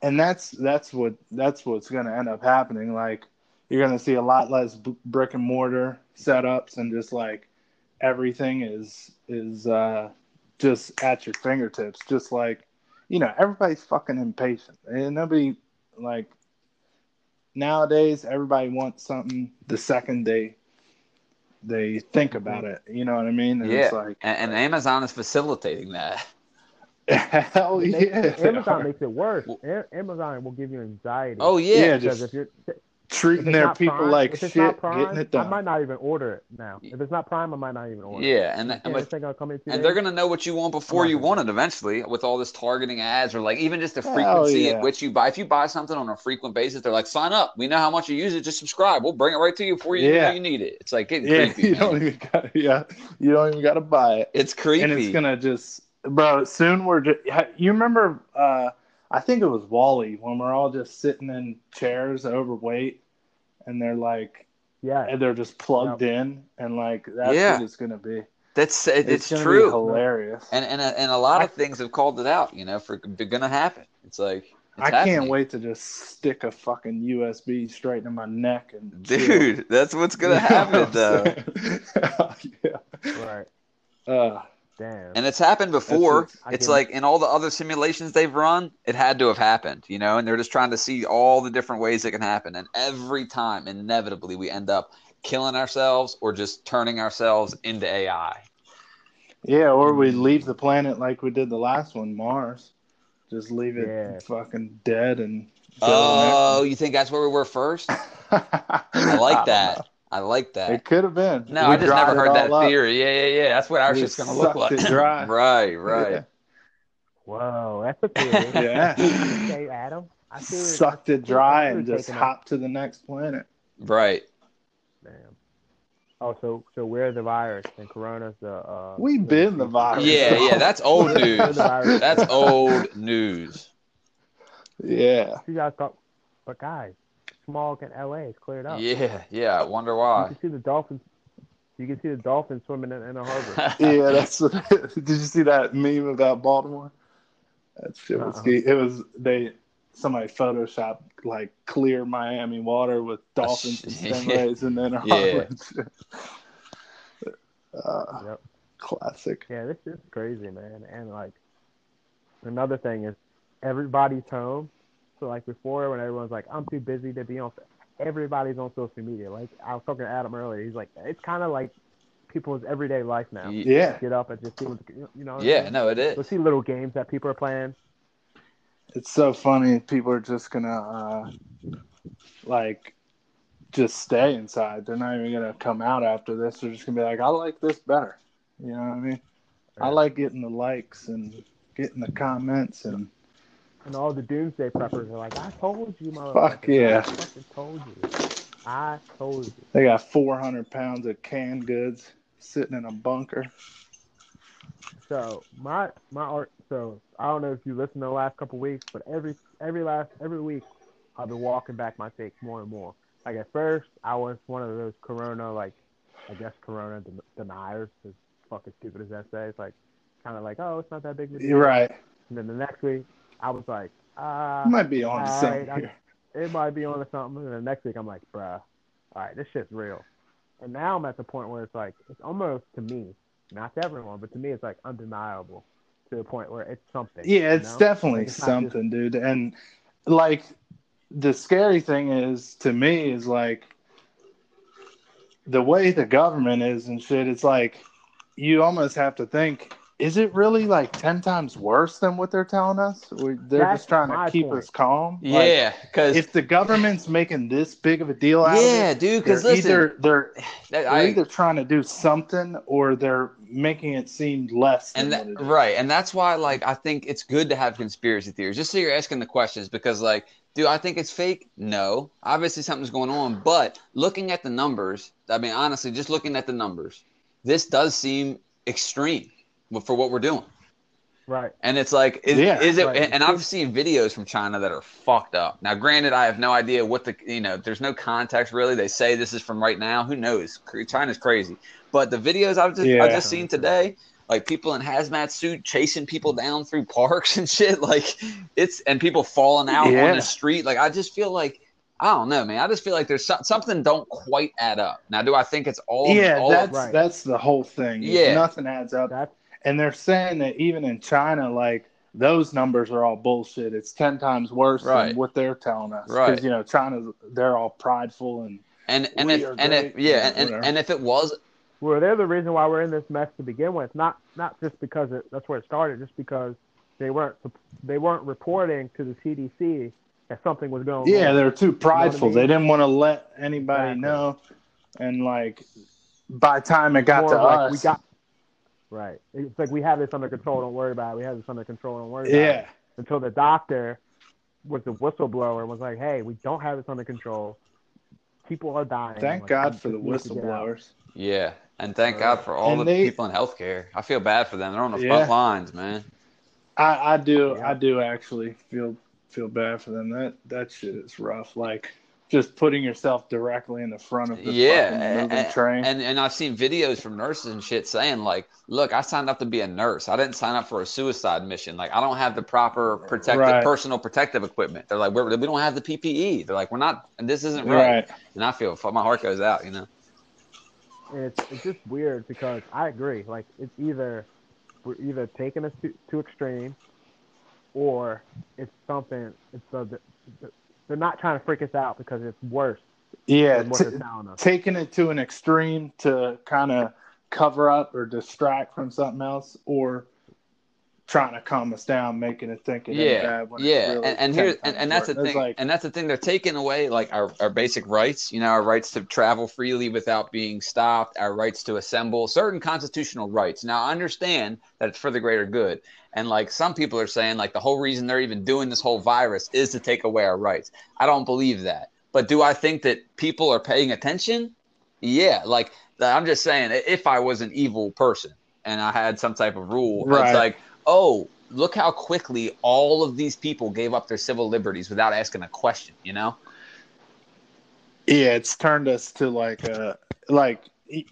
and that's that's what that's what's going to end up happening like you're going to see a lot less b- brick and mortar setups and just like everything is is uh just at your fingertips. Just like you know everybody's fucking impatient. And nobody like nowadays everybody wants something the second they they think about it. You know what i mean? And yeah, it's like and, and Amazon is facilitating that. hell yeah. Amazon makes it worse. Amazon will give you anxiety. Oh yeah, Yeah, because just if you're if treating their people Prime- like shit Prime, getting it I might not even order it now. If it's not Prime, I might not even order. it. yeah, and, Yeah, and, this gonna come in and days. they're gonna know what you want before you want it eventually with all this targeting ads or like even just the Hell frequency yeah. at which you buy. If you buy something on a frequent basis, they're like, sign up. We know how much you use it. Just subscribe. We'll bring it right to you before you Yeah. know you need it. It's like getting yeah creepy. you man. don't even got yeah you don't even got to buy it It's creepy. and it's gonna just bro soon we're just you remember uh i think it was WALL-E when we're all just sitting in chairs overweight and they're like yeah. and they're just plugged in and like that's Yeah. what it's gonna be That's it, it's, gonna be true. hilarious And and and a lot of things have called it out. You know, for gonna happen. It's like it's i can't wait to just stick a fucking usb straight in my neck and chill. dude. That's what's gonna happen though. yeah Right. uh, Damn. And it's happened before. That's it's get it. like in all the other simulations they've run, it had to have happened, you know, and they're just trying to see all the different ways it can happen. And every time, inevitably, we end up killing ourselves or just turning ourselves into AI. Yeah, or we mm. leave the planet like we did the last one, Mars. Just leave it Yeah. fucking dead and. Oh, you think that's where we were first? I I like that. I like that. It could have been. No, We I just never heard that up. theory. Yeah, yeah, yeah. That's what our We shit's gonna look like. dry. right, right. Yeah. Whoa, that's a theory. Yeah. okay, Adam. I see Sucked it dry and just taking that. hopped to the next planet. Right. Damn. Oh, so so we're the virus and Corona's the. Uh, We've been the virus. Yeah, yeah. That's old news. That's old news. Yeah. You guys thought, but guys, smog in LA is cleared up. Yeah, yeah. I wonder why. You why. can see the dolphins. You can see the dolphins swimming in, in a harbor. Yeah, that's what did you see that meme about Baltimore? That shit was Uh-uh. It was they somebody photoshopped like clear Miami water with dolphins and Yeah. stingrays and then a Yeah. harbor and. Uh, Yep. classic. Yeah, this is crazy, man. And like, another thing is everybody's home. So like before, when everyone's like, "I'm too busy to be on," everybody's on social media. Like I was talking to Adam earlier. He's like, it's kind of like people's everyday life now. Yeah, Get up and just see what you know. what I Yeah, mean? no, it Let's is. see little games that people are playing. it's so funny. People are just gonna uh, like just stay inside. They're not even gonna come out after this. They're just gonna be like, I like this better. You know what I mean? I like getting the likes and getting the comments and And all the doomsday preppers are like, "I told you, motherfucker. Fuck yeah. I fucking told you. I told you." they got 400 pounds of canned goods sitting in a bunker. So my my art. So I don't know if you listened to the last couple weeks, but every every last every week I've been walking back my takes more and more. Like at first I was one of those Corona like I guess Corona den- deniers. As fucking stupid as that say, it's like kind of like oh it's not that big of a deal. You're right. And then the next week I was like uh, might be on to something right, I- it might be on to something. And the next week, I'm like, bruh, all right, this shit's real. And now I'm at the point where it's like, it's almost to me, not to everyone, but to me, it's like undeniable to the point where it's something. Yeah, you it's know? definitely Like, it's not just- something, dude. And like the scary thing is to me is like the way the government is and shit, it's like you almost have to think, is it really like ten times worse than what they're telling us? We, they're That's just trying to keep point. us calm. Yeah, because if the government's making this big of a deal out yeah, of it, dude. Because listen, either they're they're I, either trying to do something or they're making it seem less than and that, what it is. right and that's why like i think it's good to have conspiracy theories just so you're asking the questions because like do i think it's fake no obviously something's going on but looking at the numbers i mean honestly just looking at the numbers this does seem extreme for what we're doing Right. and it's like is, Yeah, is it right. and i've seen videos from china that are fucked up now granted i have no idea what the you know there's no context really they say this is from right now who knows china's crazy but the videos i've just Yeah. i just seen today like people in hazmat suit chasing people down through parks and shit like it's and people falling out on the street like i just feel like i don't know man i just feel like there's some, something don't quite add up now do i think it's all yeah, all that's Right. that's the whole thing. Yeah. nothing adds up. That's And they're saying that even in China, like those numbers are all bullshit. It's ten times worse Right. than what they're telling us. Right. Because you know, China, they're all prideful and and and if are and if yeah and, and, and if it was well, they're the reason why we're in this mess to begin with. Not not just because it, that's where it started, just because they weren't they weren't reporting to the CDC that something was going yeah, on. they were too prideful. mean? They didn't want to let anybody Exactly. know. And like by the time it got More to like, us, we got right. It's like we have this under control. Don't worry about it. We have this under control. Don't worry about it. yeah, Until the doctor was the whistleblower and was like, "Hey, we don't have this under control. People are dying." thank Like, God for the just needs to get out." whistleblowers. Yeah, and thank God for all And the they- people in healthcare. I feel bad for them. They're on the Yeah. front lines, man. I, I do Yeah. I do actually feel feel bad for them. That that shit is rough. Like just putting yourself directly in the front of the Yeah, fucking and, moving train. and and I've seen videos from nurses and shit saying like, "Look, I signed up to be a nurse. I didn't sign up for a suicide mission. Like, I don't have the proper protective, Right. personal protective equipment." They're like, We're, "We don't have the PPE." They're like, "We're not, and this isn't right." right. And I feel my heart goes out, you know. And it's it's just weird because I agree. Like it's either we're either taking us to, to extreme, or it's something. It's a, they're not trying to freak us out because it's worse Yeah, t- they're telling us. taking it to an extreme to kind of cover up or distract from something else, or trying to calm us down, making it think it ain't yeah, bad. When it's yeah, really and, and here and, and that's the thing, like- and that's the thing. They're taking away like our, our basic rights. You know, our rights to travel freely without being stopped, our rights to assemble, certain constitutional rights. Now, I understand that it's for the greater good, and like some people are saying, like the whole reason they're even doing this whole virus is to take away our rights. I don't believe that, but do I think that people are paying attention? Yeah, like I'm just saying, if I was an evil person and I had some type of rule, Right. it's like, oh, look how quickly all of these people gave up their civil liberties without asking a question, you know? yeah, it's turned us to like uh like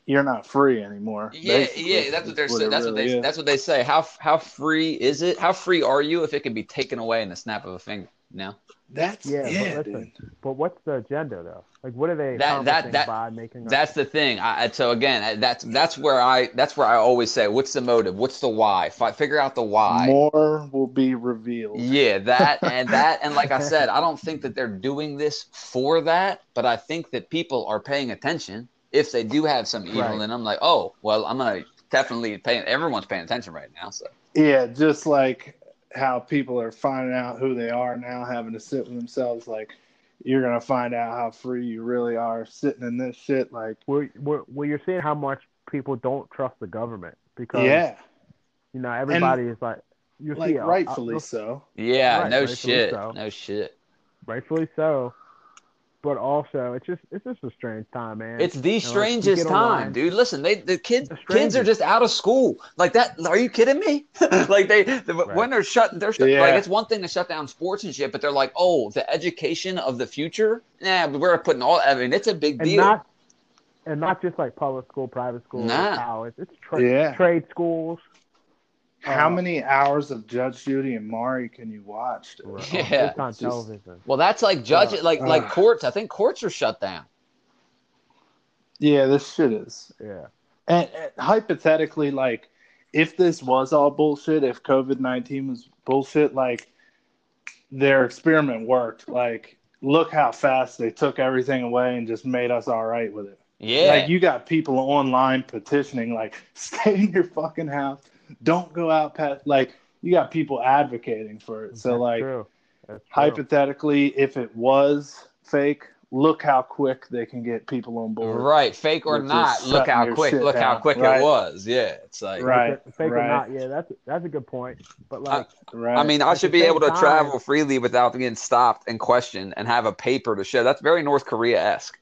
you're not free anymore. Yeah, basically, yeah, that's what they're saying. That's what really they is. that's what they say. How how free is it? How free are you if it can be taken away in the snap of a finger? No. That's Yeah, yeah, but listen, dude. but what's the agenda though? Like, what are they That- that- that- by making? us- That's the thing. I, I- so again, that's that's where I that's where I always say, what's the motive? What's the why? Fi- figure out the why. More will be revealed. Yeah, that and that and like I said, I don't think that they're doing this for that, but I think that people are paying attention if they do have some evil Right. in them. Like, oh, well, I'm gonna definitely pay. Everyone's paying attention right now, so Yeah, just like how people are finding out who they are now, having to sit with themselves. Like you're gonna find out how free you really are sitting in this shit. Like well, well, well, you're seeing how much people don't trust the government because yeah, you know everybody is like you like see rightfully uh, so. yeah, Right, no shit, so. no shit. rightfully so. But also, it's just it's just a strange time, man. It's the You know, strangest time, online- dude. Listen, they the kids The kids are just out of school like that. Are you kidding me? like they the, Right. when they're shut, they're shut, Yeah. like it's one thing to shut down sports and shit, but they're like, oh, the education of the future. Nah, we're putting all. I mean, it's a big and deal. not and not just like public school, private school, Nah. college. It's tra- Yeah. trade schools. How Uh, many hours of Judge Judy and Mari can you watch? dude? Yeah, It's on television. Well, that's like judge Uh, like like uh. courts. I think courts are shut down. Yeah, this shit is. Yeah. And, and hypothetically, like, if this was all bullshit, if COVID nineteen was bullshit, like, their experiment worked. Like, look how fast they took everything away and just made us all right with it. Yeah. Like, you got people online petitioning, like, stay in your fucking house, don't go out past. Like, you got people advocating for it. So, That's like, true. True. hypothetically, if it was fake, look how quick they can get people on board. Right, fake or not, look how quick shit look how quick Right. it was. Yeah, it's like Right. Fake, or not, yeah, that's that's a good point. But like, Right. I mean, I At should be able to time- travel freely without being stopped and questioned and have a paper to show. That's very North Korea esque.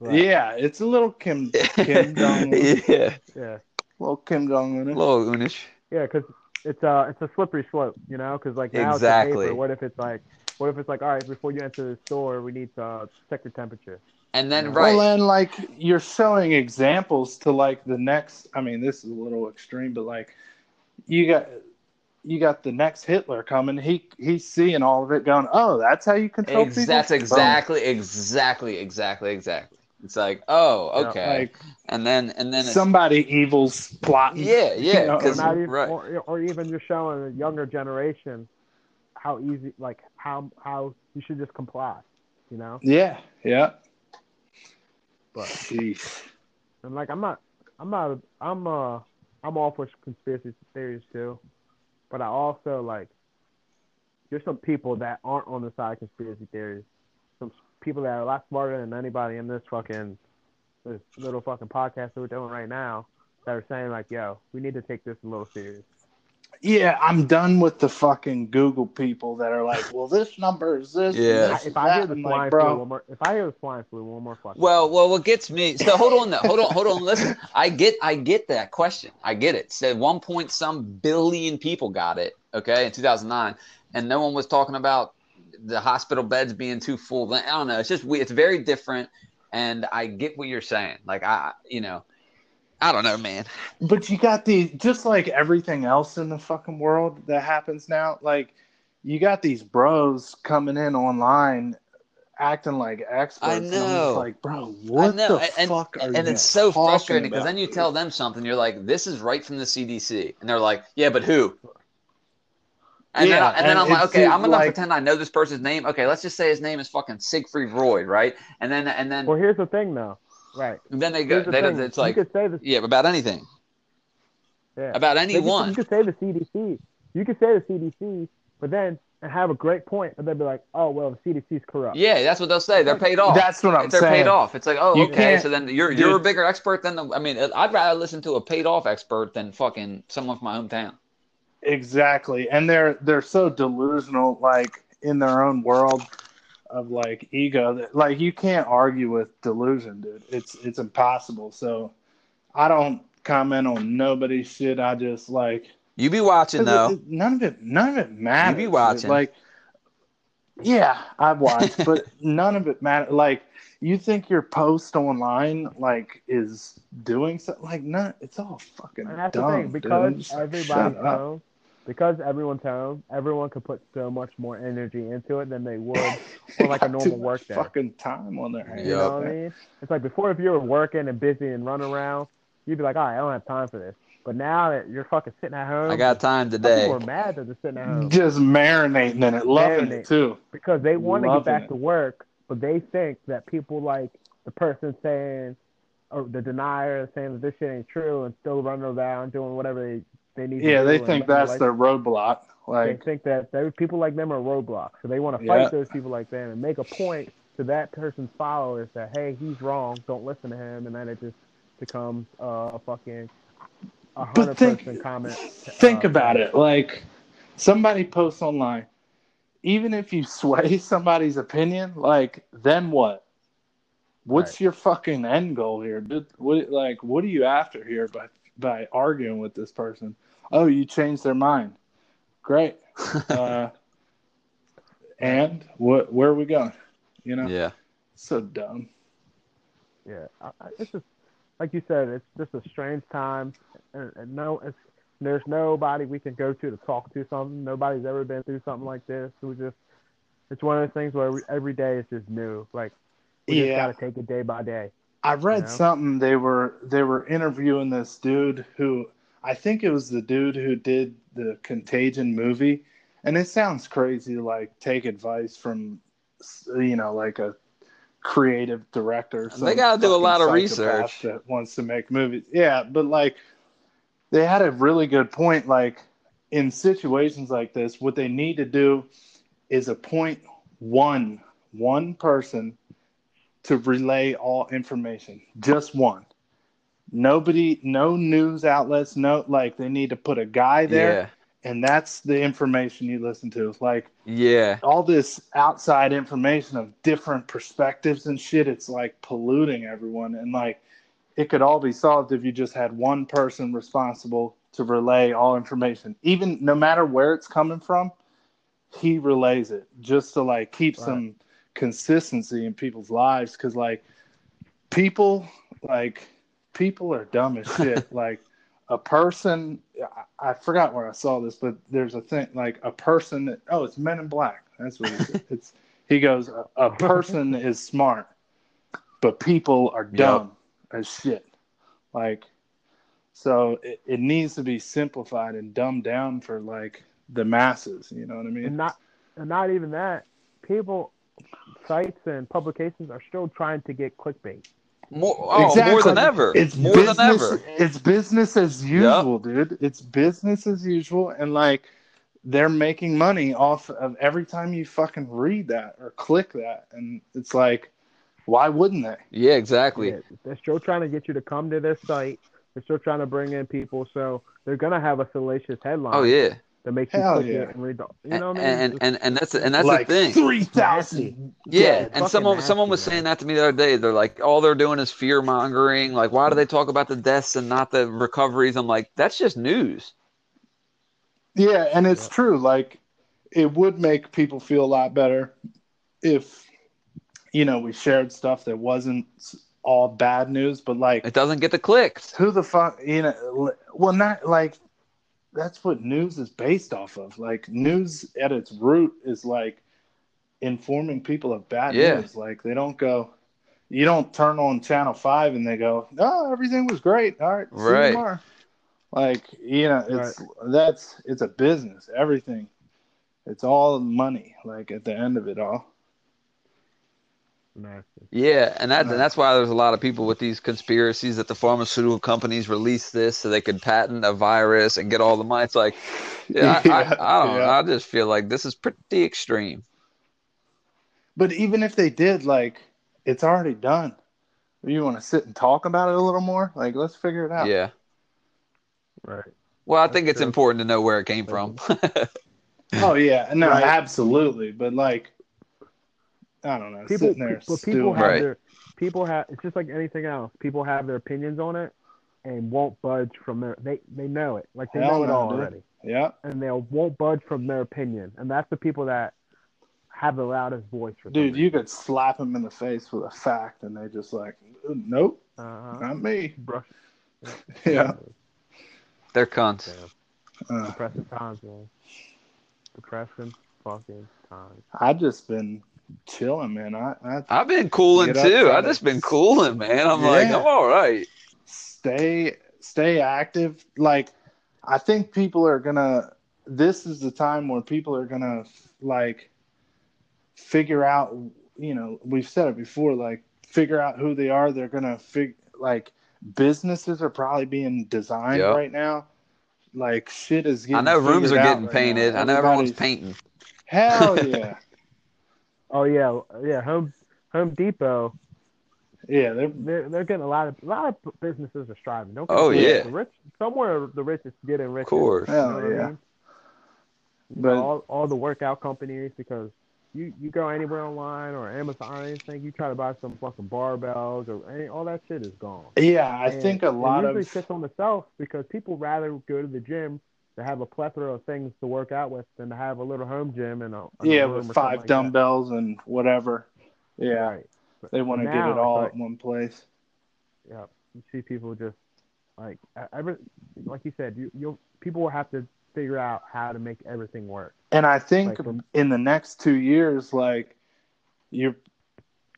right, yeah, it's a little Kim Kim Jong, yeah, yeah, little Kim Jong Un. little Unish. yeah, because it's a it's a slippery slope, you know. Because like now Exactly. it's a paper. What if it's like, what if it's like, all right, before you enter the store, we need to uh, check your temperature. And then right, Well, and like you're showing examples to like the next. I mean, this is a little extreme, but like you got you got the next Hitler coming. He he's seeing all of it, going, "Oh, that's how you control ex- people." that's Boom. exactly, exactly, exactly, exactly. It's like, oh, Yeah, okay, Like and then and then it's, somebody evil's plotting. yeah, yeah, you know, Or, because even, right, or, or even just showing a younger generation how easy, like how how you should just comply, you know. yeah, yeah. But Jeez. and like I'm not, I'm not, I'm uh, I'm all for conspiracy theories too, but I also like there's some people that aren't on the side of conspiracy theories. Some s- people that are a lot smarter than anybody in this fucking this little fucking podcast that we're doing right now that are saying like, yo, we need to take this a little serious. Yeah, I'm done with the fucking Google people that are like, "Well, this number is this." Yeah. this If I hear that." the swine like, flu bro, one more, if I hear the swine flu one more fucking. Well, well, what gets me? So hold on, though. hold on, hold on. Listen, I get, I get that question. I get it. Said one point some billion people got it. Okay, in 2009, and no one was talking about the hospital beds being too full. I don't know. It's just we. It's very different, and I get what you're saying. Like I, you know, I don't know, man. But you got the just like everything else in the fucking world that happens now. Like you got these bros coming in online, acting like experts. I and I'm just know. like, bro, what the and- fuck are you? and it's so frustrating because then you tell them something, you're like, "This is right from the CDC," and they're like, "Yeah, but who?" And Yeah, then, I, and then and I'm like, okay, I'm gonna like- pretend I know this person's name. Okay, let's just say his name is fucking Siegfried Royd, right? And then and then well, here's the thing though, right? and then they go, the they, thing. it's like, you could say the yeah, about anything, yeah. about They anyone. You could say the CDC. You could say the CDC, but then and have a great point, but they'd be like, oh well, the CDC's corrupt. Yeah, that's what they'll say. They're paid off. That's what I'm They're saying. paid off. It's like, oh, You okay. So then you're dude. you're a bigger expert than the. I mean, I'd rather listen to a paid off expert than fucking someone from my hometown. Exactly, and they're they're so delusional, like in their own world of like ego that like you can't argue with delusion, dude. It's it's impossible. So I don't comment on nobody's shit. I just like You be watching though. it- it- none of it none of it matters. You be watching. like yeah, I watch, but none of it matters. Like you think your post online like is doing something like none. It's all fucking And that's dumb. the thing, dude. because I'm just like, everybody's shut up. home, because everyone's home, everyone could put so much more energy into it than they would for like a normal much work day. Fucking time on their hands. You know what I mean? It's like before, if you were working and busy and running around, you'd be like, all right, I don't have time for this. But now that you're fucking sitting at home, I got time today. people are mad that they're sitting at home Just marinating in it, loving Marinate. it too. because they want to get back it. to work, but they think that people like the person saying, or the denier saying that this shit ain't true and still running around doing whatever they, they need Yeah, they think that's their roadblock. Like they think that they, people like them are roadblocks, so they want to fight Yeah. those people like them and make a point to that person's followers that hey, he's wrong, don't listen to him, and then it just becomes uh, a fucking a hundred person comment. think uh, about it. Like, somebody posts online, even if you sway somebody's opinion, like, then what? What's Right. your fucking end goal here, dude? What, like, what are you after here by by arguing with this person? Oh, you changed their mind. Great. Uh, and what? Where are we going? You know, yeah. so dumb. Yeah, I, I- it's just like you said, it's just a strange time, and, and no, it's there's nobody we can go to to talk to something. Nobody's ever been through something like this. We just it's one of those things where we, every day is just new. Like we just gotta take it day by day. I read know? something they were they were interviewing this dude who I think it was the dude who did the Contagion movie, and it sounds crazy to like take advice from you know like a creative director. They gotta do a lot of research. that wants to make movies. Yeah, but like they had a really good point. Like in situations like this, what they need to do is appoint one one person to relay all information. Just one. Nobody, no news outlets, no like they need to put a guy there, and that's the information you listen to. It's like Yeah. all this outside information of different perspectives and shit, it's like polluting everyone. And like it could all be solved if you just had one person responsible to relay all information, even no matter where it's coming from. He relays it just to like keep Right. some consistency in people's lives because like people like people are dumb as shit like a person I, I forgot where i saw this but there's a thing like a person that oh it's men in black that's what it is. it's he goes a, a person is smart but people are dumb as shit like so it, it needs to be simplified and dumbed down for like the masses you know what i mean And not and not even that. People sites and publications are still trying to get clickbait. More, oh, more than ever. It's more business, than ever. It's business as usual, dude. It's business as usual, and like they're making money off of every time you fucking read that or click that, and it's like, why wouldn't they? Yeah, exactly. Yeah, they're still trying to get you to come to their site. They're still trying to bring in people, so they're gonna have a salacious headline Oh yeah. That makes you Hell click yeah. it and read. The, you And, know what I mean? and, and and that's and that's like the thing. three thousand. Yeah, Yeah, and someone nasty, someone was man. saying that to me the other day. They're like, all they're doing is fear mongering. Like, why do they talk about the deaths and not the recoveries? I'm like, that's just news. Yeah, and it's Yeah. true. Like, it would make people feel a lot better if, you know, we shared stuff that wasn't all bad news, but like, It doesn't get the clicks. who the fuck you know well not like that's what news is based off of. Like news at its root is like informing people of bad Yeah. news. Like they don't go you don't turn on channel 5 and they go oh everything was great. All right see Right. you like you know it's that's it's a business. Everything it's all money like at the end of it all Nasty. Yeah, and that and that's why there's a lot of people with these conspiracies that the pharmaceutical companies release this so they could patent a virus and get all the money. It's like, yeah, I, I, I don't know. yeah. I just feel like this is pretty extreme. But even if they did, like, it's already done. You want to sit and talk about it a little more? Like, let's figure it out. Yeah. Right. Well, I That's think it's true. important to know where it came from. Oh yeah, no, Right. absolutely. But like, I don't know, People, sitting there but people stewing. have Right. their people have. It's just like anything else. People have their opinions on it and won't budge from their. They they know it. Like they Hell know it no, all dude. already. Yeah, and they won't budge from their opinion. And that's the people that have the loudest voice for dude, you could slap them in the face with a fact, and they just like, nope, uh-huh. not me. brush. Yeah. They're cunts. Damn. Uh, Depressing times, man. Depressing fucking times. I've just been chilling, man. I, I I've been cooling too. I've just been cooling, man. I'm like, I'm all right. stay stay active. Like, I think people are gonna. This is the time where people are gonna like figure out. You know, we've said it before. Like, figure out who they are. They're gonna fig like businesses are probably being designed Yep. right now. Like shit is getting. I know rooms are getting right painted. now. I know everyone's painting. Hell yeah, Oh yeah, yeah. Home Home Depot. yeah. They're They're they're getting a lot of a lot of businesses are striving. Don't get Oh, yeah. The rich somewhere the rich is getting rich. Of course. Hell You know what I yeah. mean? You But- know, all, all the workout companies because you, you go anywhere online or Amazon or anything, you try to buy some fucking barbells or any, all that shit is gone. yeah. I And think a lot of it usually of sits on the shelf because people rather go to the gym to have a plethora of things to work out with than to have a little home gym and a, a yeah with five like that. dumbbells and whatever. Yeah. Right. They want to get it all like- at one place. Yeah, you see people just like every like you said, you you'll people will have to figure out how to make everything work. And I think Like, in the next two years, like you're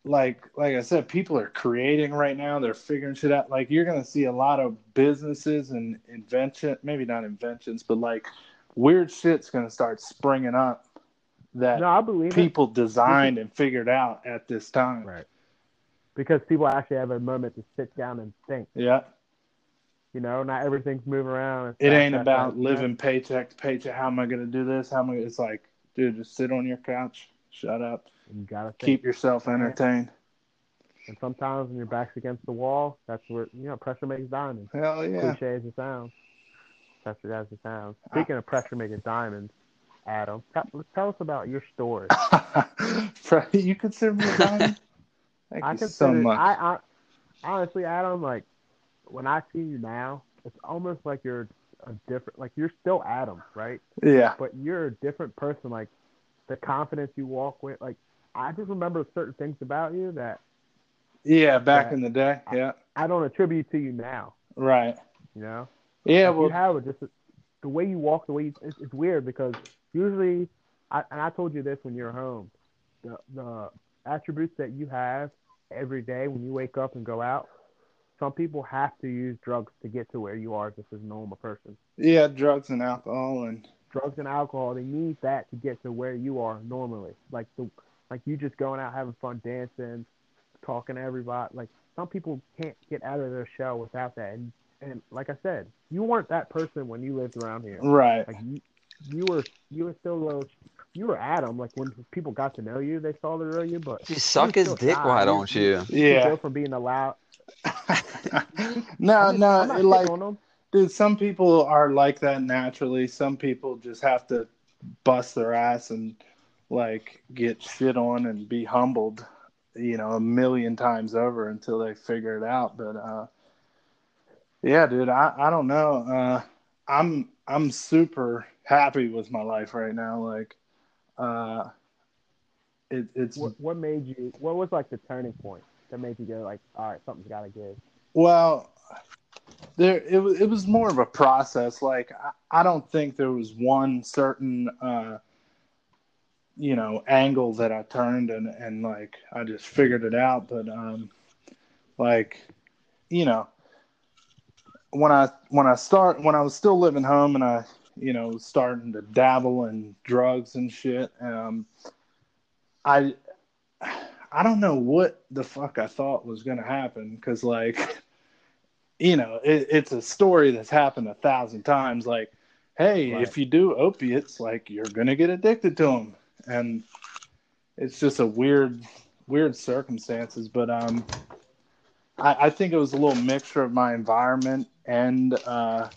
like like I said, people are creating right now. They're figuring shit out. Like you're gonna see a lot of businesses and invention, maybe not inventions, but like weird shit's gonna start springing up that No, I believe it. people designed and figured out at this time. Right. Because people actually have a moment to sit down and think. Yeah, You know, not everything's moving around. it ain't about know? living paycheck to paycheck. How am I gonna do this? How am I? It's like, dude, just sit on your couch, shut up, You gotta think. keep yourself entertained. And sometimes when your back's against the wall, that's where you know pressure makes diamonds. Hell yeah. Cliche as it sounds. Pressure as it sounds. Speaking of pressure making diamonds, Adam, tell, tell us about your story. You consider me a diamond? Thank I you so much. I, I honestly, Adam, like when I see you now, it's almost like you're a different. Like you're still Adam, right? yeah, But you're a different person. Like the confidence you walk with. Like I just remember certain things about you that yeah. Back Yeah. in the day, yeah, I don't attribute to you now. right. You know. Yeah, Like, well, you have just the way you walk, the way you, it's, it's weird because usually, I, and I told you this when you're home, the the attributes that you have every day when you wake up and go out. Some people have to use drugs to get to where you are just as a normal person. yeah, drugs and alcohol and Drugs and alcohol, they need that to get to where you are normally. Like the like you just going out having fun dancing, talking to everybody. Like some people can't get out of their shell without that. And and like I said, you weren't that person when you lived around here. right. Like you, you were you were still a little, you were Adam. Like when people got to know you, they saw the real you. But You suck his dick, shy. why don't you? you Yeah. go from being allowed. no, I'm no, I'm not it, like, shitting on them. dude, some people are like that naturally. Some people just have to bust their ass and like get shit on and be humbled, you know, a million times over until they figure it out. But uh, yeah, dude, I, I don't know. Uh, I'm I'm super happy with my life right now. Like, uh, it, it's What what made you? What was like the turning point that made you go like, all right, something's got to give. Well, there it was. It was more of a process. Like I, I don't think there was one certain, uh, you know, angle that I turned and and like I just figured it out. But um, like, you know, when I when I start when I was still living home and I you know was starting to dabble in drugs and shit, um, I I don't know what the fuck I thought was gonna happen because like you know it, it's a story that's happened a thousand times like hey Right. if you do opiates like you're gonna get addicted to them and it's just a weird weird circumstances but um I, I think it was a little mixture of my environment and uh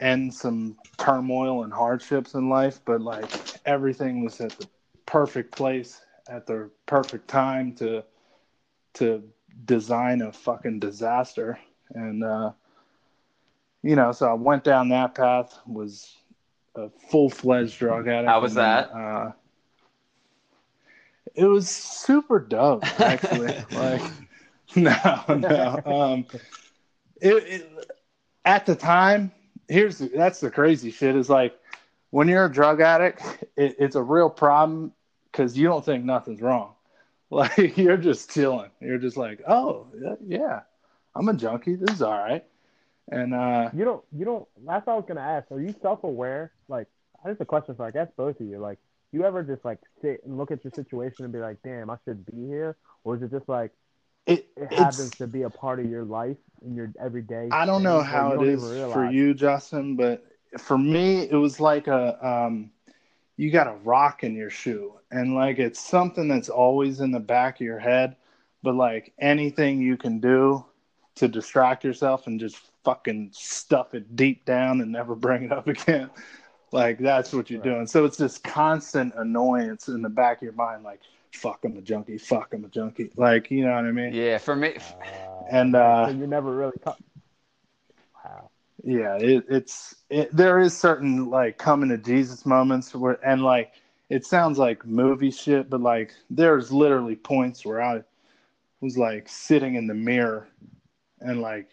and some turmoil and hardships in life but like everything was at the perfect place at the perfect time to to design a fucking disaster. And uh you know so i went down that path was a full-fledged drug addict How was then, that? uh it was super dope actually. Like no no um it, it at the time here's that's the crazy shit is like when you're a drug addict it, it's a real problem because you don't think nothing's wrong. Like you're just chilling. You're just like oh yeah i'm a junkie. This is all right and uh You don't you don't. That's what I was gonna ask. Are you self aware? Like, that's a question for I guess both of you. Like, you ever just like sit and look at your situation and be like, damn, I should be here, or is it just like it, it happens to be a part of your life in your everyday? I don't know how you it don't is even for you, Justin, but for me, it was like a um, you got a rock in your shoe, and like it's something that's always in the back of your head, but like anything you can do to distract yourself and just fucking stuff it deep down and never bring it up again. Like that's what you're Right. doing. So it's this constant annoyance in the back of your mind, like fuck, I'm a junkie. Fuck, I'm a junkie. Like you know what I mean? Yeah, for me, Uh, And uh, so you never really. Co- wow. yeah it, it's it, there is certain like coming to jesus moments where and like it sounds like movie shit but like there's literally points where i was like sitting in the mirror and like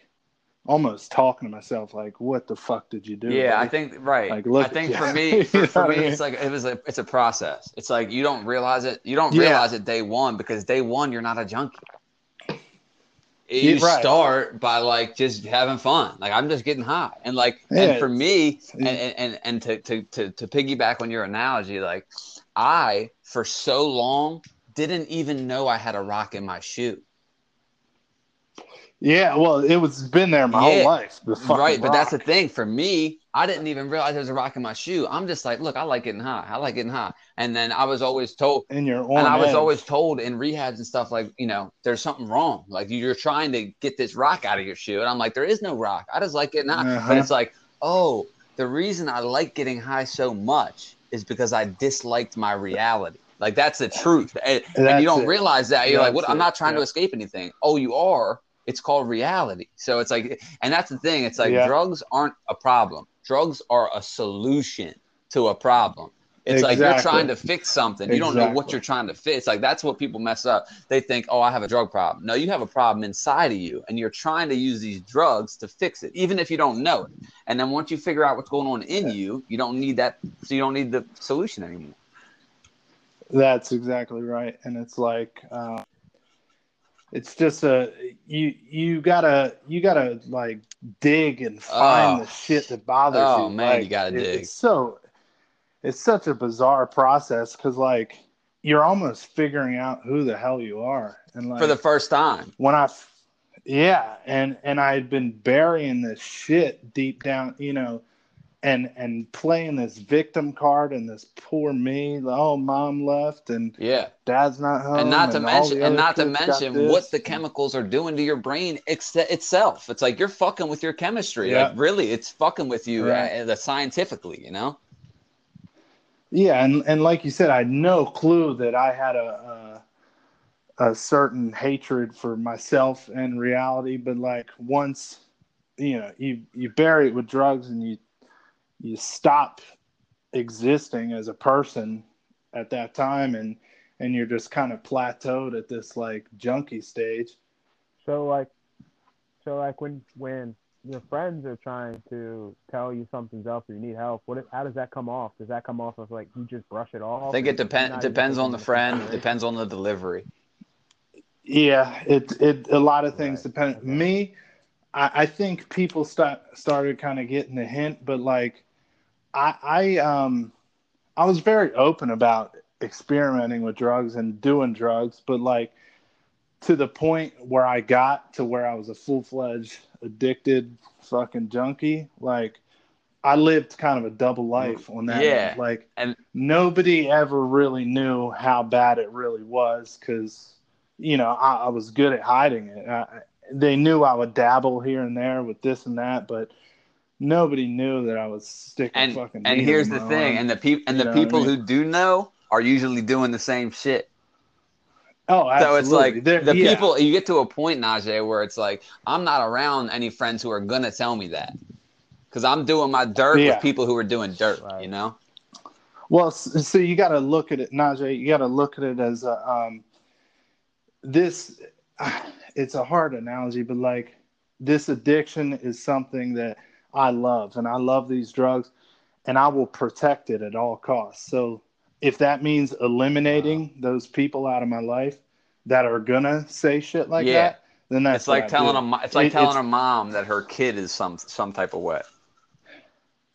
almost talking to myself like, "What the fuck did you do?" Yeah, I think right. Like, look I think for me, for, for me, it's like it was a it's a process. It's like you don't realize it. You don't Yeah. realize it day one because day one you're not a junkie. You right. start by like just having fun. Like I'm just getting high, and like Yeah, and for me, and and and, and to, to to to piggyback on your analogy, like I for so long didn't even know I had a rock in my shoe. Yeah, well, it was been there my Yeah. whole life. Right, but that's the thing. For me, I didn't even realize there was a rock in my shoe. I'm just like, look, I like getting high. I like getting high. And then I was always told, and you're on and I was always told in rehabs and stuff like, you know, there's something wrong. Like you're trying to get this rock out of your shoe. And I'm like, there is no rock. I just like getting high. Uh-huh. But it's like, oh, the reason I like getting high so much is because I disliked my reality. Like that's the truth. And, and you don't it. realize that. You're like, That's what? I'm not trying to escape anything. Oh, you are. It's called reality. So it's like, and that's the thing. It's like Yeah. drugs aren't a problem. Drugs are a solution to a problem. It's like you're trying to fix something. You don't know what you're trying to fix. Like that's what people mess up. They think, "Oh, I have a drug problem." No, you have a problem inside of you, and you're trying to use these drugs to fix it, even if you don't know it. And then once you figure out what's going on in you, you don't need that. So you don't need the solution anymore. That's exactly right, and it's like uh, it's just a you you gotta you gotta like dig and find Oh. the shit that bothers Oh, you. Oh man, Like, you gotta it- dig. It's so it's such a bizarre process because like you're almost figuring out who the hell you are, and like For the first time. when I, yeah, and and I had been burying this shit deep down, you know, and and playing this victim card and this poor me. Oh, mom left and Yeah. dad's not home, and not to all mention and not to mention what the chemicals are doing to your brain ex- itself it's like you're fucking with your chemistry Yeah. like really it's fucking with you Right. uh, scientifically you know Yeah, and and like you said, I had no clue that I had a a, a certain hatred for myself and reality. But like once, you know, you you bury it with drugs and you you stop existing as a person at that time, and and you're just kind of plateaued at this like junkie stage. So like, so like when when your friends are trying to tell you something's up or you need help, what? How does that come off? Does that come off of like you just brush it off? i think it and you're depends depends on the friend consideration? depends on the delivery Yeah, it it a lot of things Right, depend. okay. Me, I, I think people start started kind of getting the hint, but like, I I um I was very open about experimenting with drugs and doing drugs, but like to the point where I got to where I was a full fledged addicted fucking junkie, like. I lived kind of a double life on that. Yeah, end. Like and- nobody ever really knew how bad it really was because you know I, I was good at hiding it. I, they knew I would dabble here and there with this and that, but nobody knew that I was sticking and fucking. and here's the thing arm. and the people and You the know what I people mean? who do know are usually doing the same shit oh, so it's like There- the yeah. people you get to a point najee where it's like i'm not around any friends who are gonna tell me that because i'm doing my dirt Yeah. with people who are doing dirt Right. you know Well, so you got to look at it, Najee. You got to look at it as a um, this. It's a hard analogy, but like this addiction is something that I love, and I love these drugs, and I will protect it at all costs. So if that means eliminating those people out of my life that are gonna say shit like Yeah. that, then that's it's like telling a it's like It- telling a mom that her kid is some some type of way.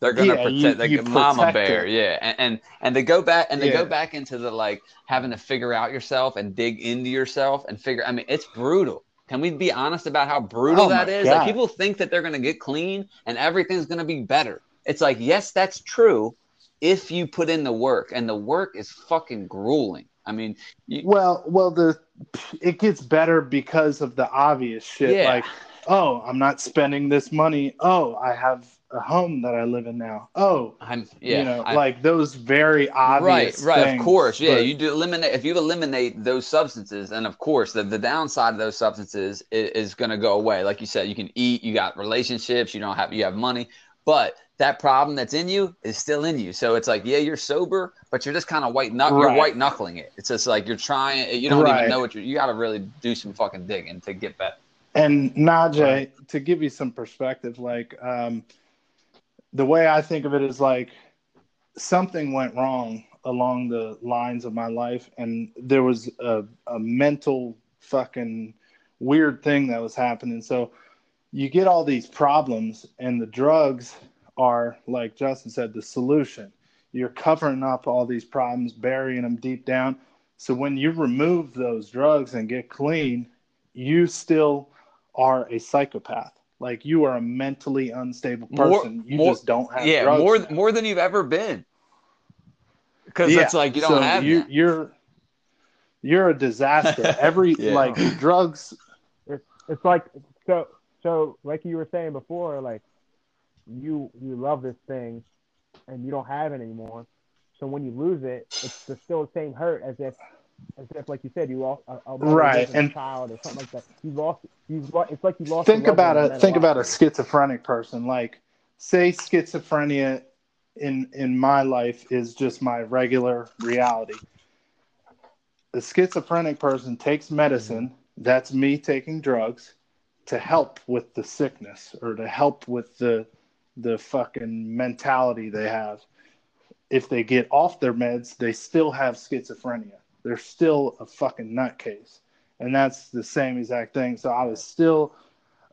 They're gonna Yeah, protect like you mama protect bear, it. yeah, and, and and they go back and they go back into the like having to figure out yourself and dig into yourself and figure. I mean, it's brutal. Can we be honest about how brutal Oh that my? Like people think that they're gonna get clean and everything's gonna be better. It's like yes, that's true if you put in the work, and the work is fucking grueling. I mean, you, Well, well, the it gets better because of the obvious shit. Yeah. Like, oh, I'm not spending this money. Oh, I have a home that I live in now. Oh, I'm yeah, you know, I- like those very obvious. right right things, of course yeah but- you do eliminate if you eliminate those substances and of course the, the downside of those substances is, is going to go away like you said you can eat you got relationships you don't have you have money but that problem that's in you is still in you so it's like yeah you're sober but you're just kind of white knuck- you're white knuckling it it's just like you're trying you don't Right. even know what you're you got to really do some fucking digging to get better And Najee, to give you some perspective, like um, the way I think of it is like something went wrong along the lines of my life, and there was a, a mental fucking weird thing that was happening. So you get all these problems, and the drugs are, like Justin said, the solution. You're covering up all these problems, burying them deep down. So when you remove those drugs and get clean, you still are a psychopath. Like you are a mentally unstable person. More- you more- just don't have yeah, drugs more now. more than you've ever been. Because Yeah, it's like you don't so have you, that. you're you're a disaster. Every Yeah. like drugs. It's like so so like you were saying before, like you you love this thing and you don't have it anymore. So when you lose it, it's the, still the same hurt as if as if like you said you lost a, a Right, and- child or something like that. You lost you lost it's like you lost. Think about a think about a schizophrenic person. Like say schizophrenia in in my life is just my regular reality. The schizophrenic person takes medicine. That's me taking drugs to help with the sickness or to help with the the fucking mentality they have. If they get off their meds, they still have schizophrenia. They're still a fucking nutcase. And that's the same exact thing. So I was still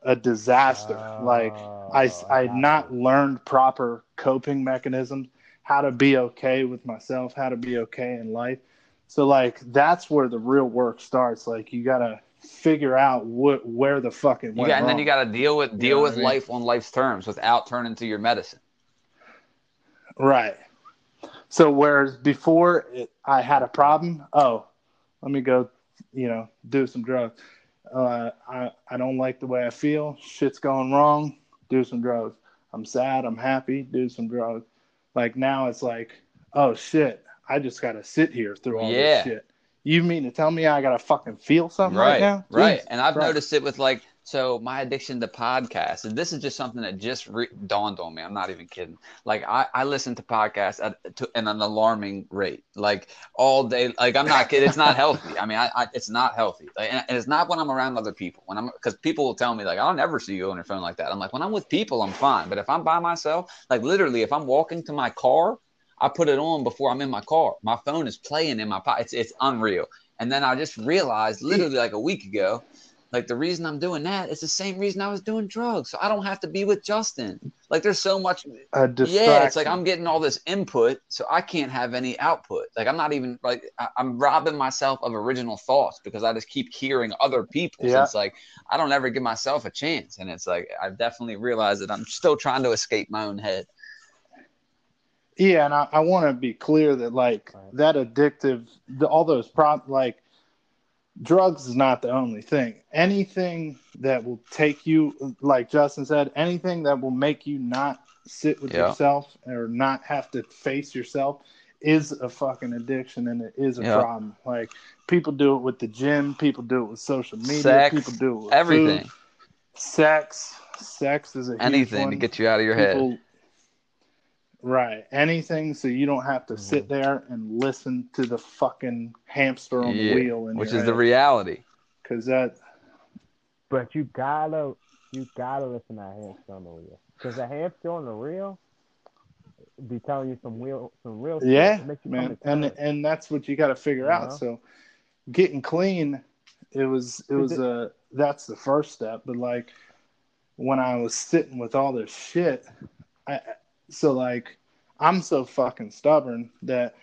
a disaster. like I, Oh, I had not oh, learned proper coping mechanisms, how to be okay with myself, how to be okay in life. So like that's where the real work starts. Like you gotta figure out what where the fucking You went got, and then you got to deal with You deal know with I mean? life on life's terms without turning to your medicine. Right. So whereas before it, I had a problem, oh, let me go, you know, do some drugs. Uh, I I don't like the way I feel. Shit's going wrong. Do some drugs. I'm sad. I'm happy. Do some drugs. Like now it's like, oh shit, I just gotta sit here through all Yeah. this shit. You mean to tell me I gotta fucking feel something right, right, now? right. And I've Christ. noticed it with like so my addiction to podcasts, and this is just something that just re- dawned on me. I'm not even kidding. Like I, I listen to podcasts at to, an alarming rate, like all day. Like I'm not kidding. It's not healthy. I mean, I, I it's not healthy, like, and, and it's not when I'm around other people. When I'm because people will tell me like I'll never see you on your phone like that. I'm like when I'm with people, I'm fine. But if I'm by myself, like literally, if I'm walking to my car, I put it on before I'm in my car. My phone is playing in my pocket. It's it's unreal. And then I just realized literally like a week ago, like the reason I'm doing that is the same reason I was doing drugs. So I don't have to be with Justin. Like there's so much a yeah, it's like. I'm getting all this input, so I can't have any output. Like I'm not even like I- I'm robbing myself of original thoughts because I just keep hearing other people. So Yeah. it's like I don't ever give myself a chance, and it's like I've definitely realized that I'm still trying to escape my own head. Yeah, and I, I want to be clear that like that addictive, the, all those prop like drugs is not the only thing. Anything that will take you, like Justin said, anything that will make you not sit with Yeah. yourself or not have to face yourself is a fucking addiction and it is a Yeah. problem. Like people do it with the gym, people do it with social media, Sex, people do it with Everything, food, sex. Sex is anything to get you out of your head. People right anything so you don't have to Mhm. sit there and listen to the fucking hamster on Yeah, the wheel in which your is the reality. because that But you gotta you gotta listen to that hamster on the wheel. Because the hamster on the wheel be telling you some real some real shit yeah that you man and and that's what you got to figure You out know? so getting clean it was it was it- a that's the first step but like when i was sitting with all this shit i so like i'm so fucking stubborn that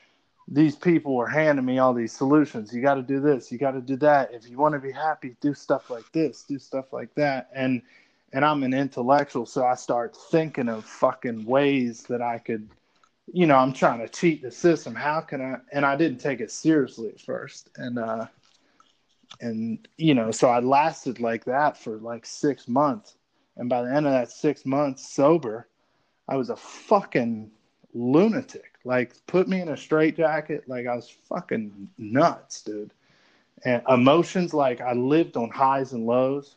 these people were handing me all these solutions. You got to do this you got to do that. If you want to be happy do stuff like this do stuff like that. And and i'm an intellectual so i start thinking of fucking ways that i could you know i'm trying to cheat the system. How can i and i didn't take it seriously at first. And uh and you know so i lasted like that for like six months. And by the end of that six months sober i was a fucking lunatic like put me in a straitjacket like i was fucking nuts dude and emotions like i lived on highs and lows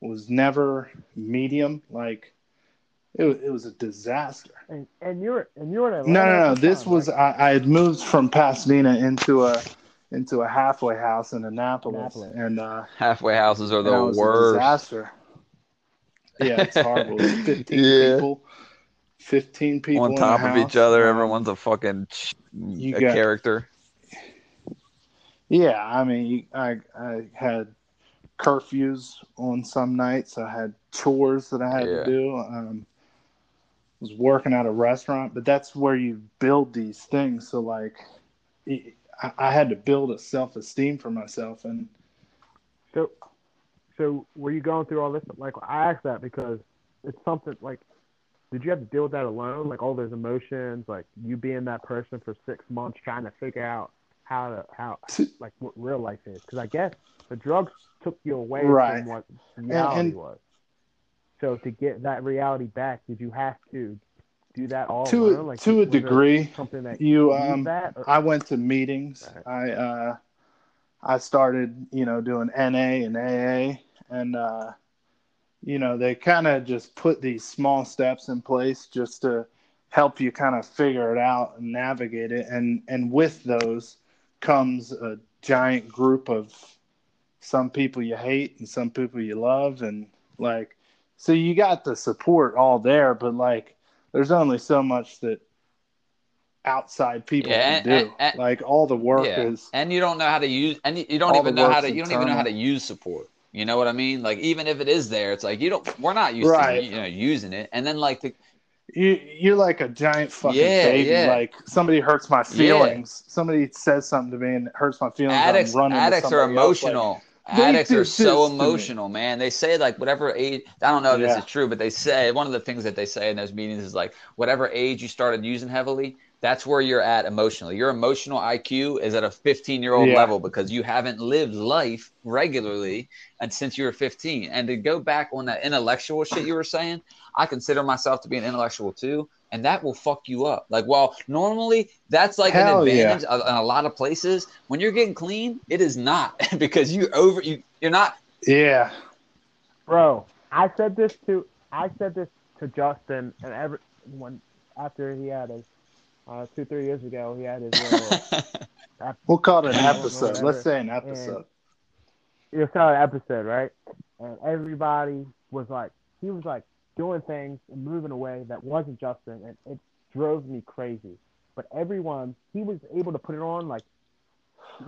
was never medium like it, it was a disaster And and you're and you're in Atlanta. no, no, no. the This time, was right? I, I had moved from Pasadena into a into a halfway house in Annapolis, Annapolis. and uh, Halfway houses are the it was a worst. disaster. Yeah, it's horrible. Fifteen Yeah. people, fifteen people on top the of each other. Everyone's a fucking you a got- character. Yeah, I mean, I I had curfews on some nights. I had chores that I had Yeah. to do. Um, was working at a restaurant, but that's where you build these things. So like, it, I, I had to build a self esteem for myself, and So, so were you going through all this? Like, I asked that because it's something like, did you have to deal with that alone? Like all those emotions, like you being that person for six months trying to figure out how to how like what real life is. Because I guess the drugs took you away Right. from what reality and- was. So to get that reality back, did you have to do that all to alone? Like, to a degree, something that you um, that? I went to meetings. Right. I uh, I started, you know, doing NA and AA, and uh, you know, they kind of just put these small steps in place just to help you kind of figure it out and navigate it. And and with those comes a giant group of some people you hate and some people you love, and like, so you got the support all there, but like, there's only so much that outside people Yeah, can and- do. and- like all the work Yeah. is And you don't know how to use, and you- you don't even know how to. You don't even know how to use support. You know what I mean? Like even if it is there, it's like you don't. We're not used Right. to you know using it. And then like the you you're like a giant fucking Yeah, baby. yeah. Like somebody hurts my feelings. Somebody says something to me and it hurts my feelings. I'm addicts, addicts are like, emotional. "They addicts are so this to me." emotional, man. They say like whatever age. I don't know if Yeah. this is true, but they say one of the things that they say in those meetings is like whatever age you started using heavily, that's where you're at emotionally. Your emotional IQ is at a 15 year old Yeah. level because you haven't lived life regularly and since you were 15. And to go back on that intellectual shit you were saying, I consider myself to be an intellectual too. And that will fuck you up. Like, well, normally that's like Hell an yeah. advantage in a lot of places. When you're getting clean, it is not because you over you. You're not. yeah. Bro, I said this to I said this to Justin and every when after he had his uh, two three years ago he had his little We'll call it an episode. Let's say an episode. it was kind of an episode, right? And everybody was like, he was like doing things and moving away that wasn't Justin, and it drove me crazy. But everyone, he was able to put it on like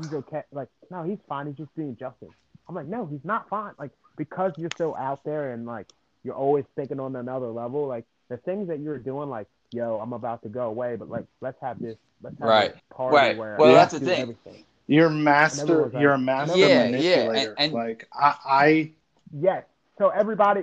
he's okay. Like, no, he's fine. He's just being Justin. I'm like, no, he's not fine. Like, because you're so out there and like you're always thinking on another level. Like the things that you're doing, like, yo, I'm about to go away, but like, let's have this, let's have Right. this party Right. where Well, I that's the thing. Everything. You're master. was that. You're a master Yeah, yeah, and- and- like I, I, Yes. So everybody,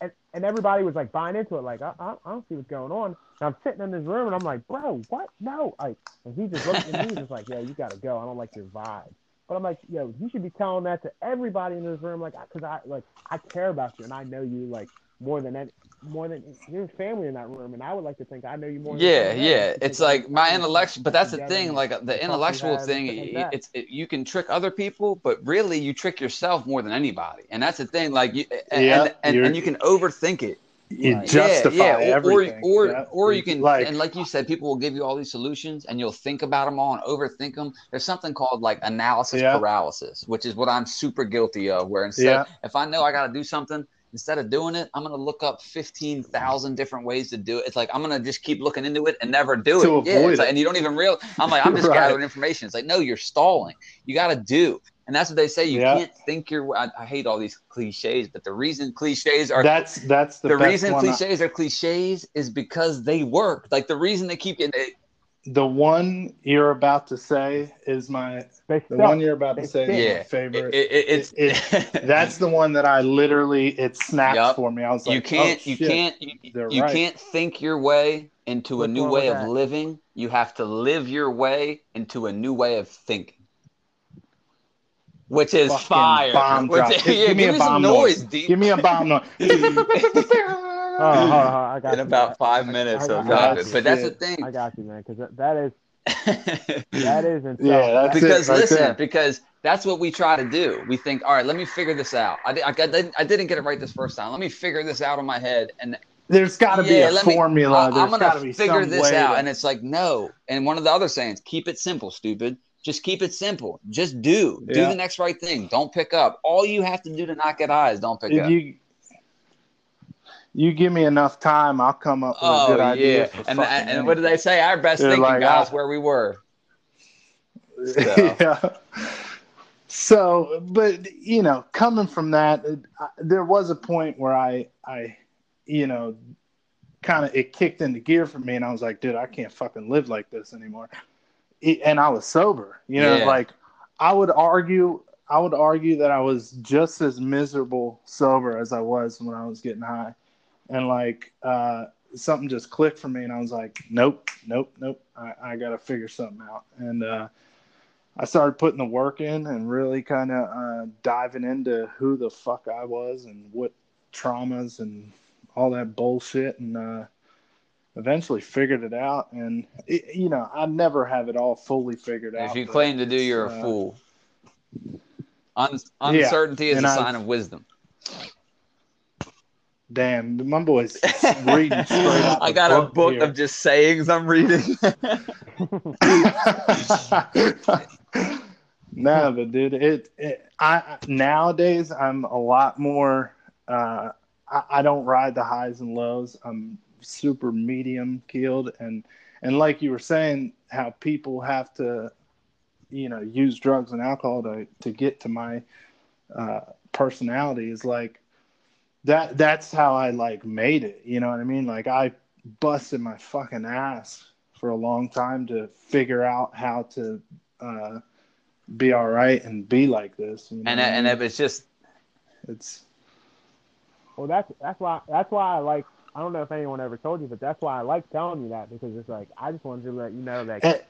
and, and everybody was like buying into it. Like, I, I, I don't see what's going on. And I'm sitting in this room, and I'm like, bro, what? No. Like, and he just looked at me, and just like, yo, you gotta go. I don't like your vibe. But I'm like, yo, you should be telling that to everybody in this room, like, because I like I care about you, and I know you like more than any, more than your family in that room, and I would like to think I know you more. than Yeah, anyone yeah. It's like my we intellectual, but that's the thing. Like the the talk we intellectual thing, and shit like it- it's it, you can trick other people, but really you trick yourself more than anybody. And that's the thing. Like you, and, Yeah, and, and, you're- and you can overthink it. you Right. justify yeah, yeah. Or, everything. or, Yeah. or you can, like, and like you said, people will give you all these solutions, and you'll think about them all and overthink them. There's something called like analysis Yeah. paralysis, which is what I'm super guilty of. Where instead, Yeah. if I know I got to do something, instead of doing it, I'm gonna look up fifteen thousand different ways to do it. It's like I'm gonna just keep looking into it and never do To it. yeah, it's like- and you don't even real. I'm like I'm just Right. gathering information. It's like no, you're stalling. You got to do. And that's what they say. You Yeah. can't think your. I, I hate all these cliches, but the reason cliches are that's that's the, the, reason one I- cliches are cliches is because they work. Like the reason they keep getting it, the one you're about to say is my They the suck. one you're about to They say is Yeah. my favorite. it, it, it's It- That's the one that I literally it snapped Yup. for me. I was like, you can't oh, you shit. can't you, you right. can't think your way into a new way of that? living. You have to live your way into a new way of thinking. Which is Fucking fire. bomb Which- drop. yeah, Give me a bomb noise, noise. Give me a bomb noise. Oh, hold on, hold on, I got in you. about five I- minutes I- of I- dropping. I- But that's the thing. I got you, man, because that, that is that is insane. Yeah, that's because it right listen, there. because that's what we try to do. We think, all right, let me figure this out. I, di- I, got, I didn't get it right this first time. Let me figure this out in my head, and There's got to be a let me- formula. I, There's am got to gonna be figure this out. to- And it's like, no. And one of the other sayings, keep it simple, stupid. Just keep it simple. Just do. Do Yeah. the next right thing. Don't pick up. All you have to do to not get eyes, don't pick If up. you you give me enough time, I'll come up with a Oh good idea. yeah, and and what did they say? Our best They're thinking, like, guys, ah. where we were. So. yeah. So, but you know, coming from that, it, I, there was a point where I, I, you know, kind of it kicked into gear for me, and I was like, dude, I can't fucking live like this anymore. It- and I was sober, you know, Yeah. like I would argue, I would argue that I was just as miserable sober as I was when I was getting high, and like uh, something just clicked for me, and I was like, nope, nope, nope, I, I got to figure something out, and. uh I started putting the work in and really kind of uh, diving into who the fuck I was and what traumas and all that bullshit, and uh, eventually figured it out. And it, you know, I never have it all fully figured out. If you claim to do, you're a uh, fool. Un- uncertainty is and a I've- sign of wisdom. Damn, my boy's reading straight out. I the got a book here. of just sayings I'm reading. no, but dude, it, it I nowadays I'm a lot more. Uh, I, I don't ride the highs and lows. I'm super medium keeled, and and like you were saying, how people have to, you know, use drugs and alcohol to to get to my uh, personality is like that. That's how I like made it. You know what I mean? Like I busted my fucking ass for a long time to figure out how to uh, be all right and be like this. You know and what I and mean? it was just it's Well, that's that's why that's why I like. I don't know if anyone ever told you, but that's why I like telling you that because it's like I just wanted to let you know that it,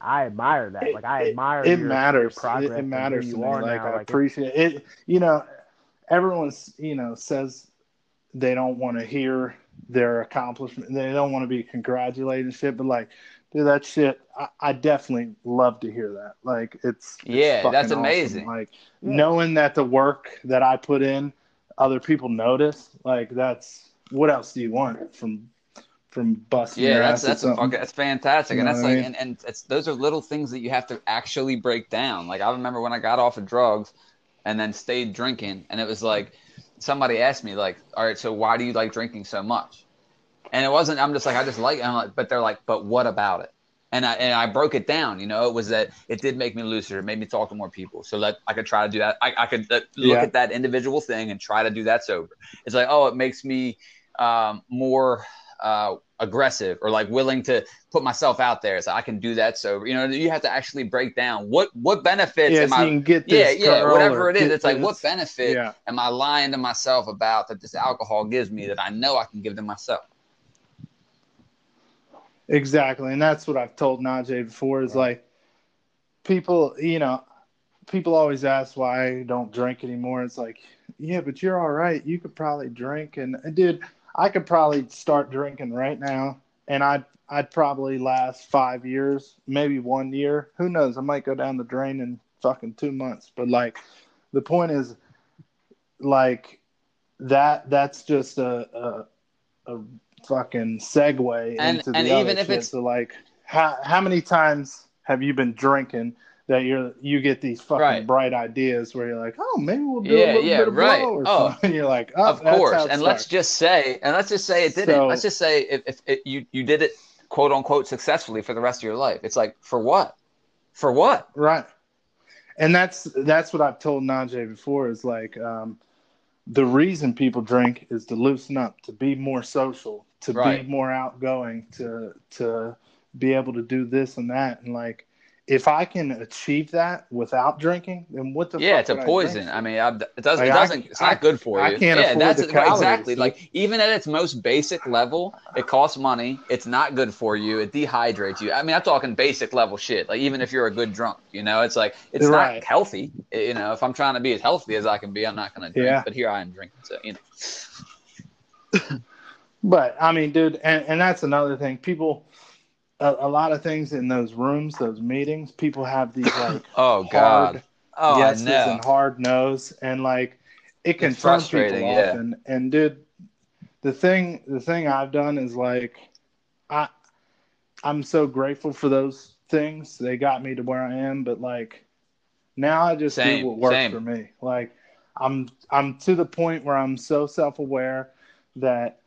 I admire that. Like I admire it your, your matters. progress. It, it matters you to me. are Like now. I Like, it's- appreciate it. You know, everyone's you know says they don't want to hear their accomplishment. They don't want to be congratulated and shit. But like, dude, that shit, I, I definitely love to hear that. Like, it's, it's Yeah, that's fucking awesome. amazing. Like Yeah. knowing that the work that I put in, other people notice. Like that's what else do you want from from busting yeah, your that's ass at that's a fucking, that's fantastic, You and that's what I like mean? and, and it's those are little things that you have to actually break down. Like I remember when I got off of drugs, and then stayed drinking, and it was like somebody asked me like, all right, so why do you like drinking so much? And it wasn't. I'm just like I just like. it. I'm like, but they're like, but what about it? And I and I broke it down. You know, it was that it did make me looser. It made me talk to more people, so that I could try to do that. I, I could uh, look Yeah. at that individual thing and try to do that sober. It's like, oh, it makes me um, more uh, aggressive or like willing to put myself out there. So I can do that So You know, you have to actually break down what what benefits yeah, am I you can get yeah, this yeah, whatever it is. It's like, this- what benefit Yeah, am I lying to myself about that this alcohol gives me that I know I can give to myself? exactly, and that's what I've told Najee before. Is Right. like people, you know, people always ask why I don't drink anymore. It's like, yeah, but you're all right. You could probably drink, and and dude, I could probably start drinking right now, and I'd I'd probably last five years, maybe one year. Who knows? I might go down the drain in fucking two months. But like, the point is, like, that that's just a a, a fucking segue And- into the and other even if it's- so like, how how many times have you been drinking? That you're you get these fucking Right. bright ideas where you're like, oh, maybe we'll do Yeah, a little yeah, bit of right. blow or Oh, something. You're like, oh, of that's course. And let's just say, and let's just say it didn't. So- let's just say if, if it, you you did it quote unquote successfully for the rest of your life. It's like for what? For what? Right. And that's that's what I've told Najee before is like um, the reason people drink is to loosen up, to be more social, to Right. be more outgoing, to to be able to do this and that. And like if I can achieve that without drinking, then what the yeah, fuck it's a I poison. drink I, mean, I, it doesn't. Like, it doesn't. it's I- not good for you. I can't yeah, afford that's the calories, exactly. Like even at its most basic level, it costs money. It's not good for you. It dehydrates you. I mean, I'm talking basic level shit. Like even if you're a good drunk, you know, it's like it's Right. not healthy. Eh, you know, if I'm trying to be as healthy as I can be, I'm not going to drink. Yeah. But here I am drinking. So you know. But I mean, dude, and, and that's another thing. People, a, a lot of things in those rooms, those meetings, people have these like Oh hard God. Oh, yeses I know. and hard no's, and like it can It's turn frustrating, people yeah. off. And and dude, the thing the thing I've done is like, I I'm so grateful for those things. They got me to where I am, but like now I just Same, do what works same. for me. Like I'm I'm to the point where I'm so self-aware that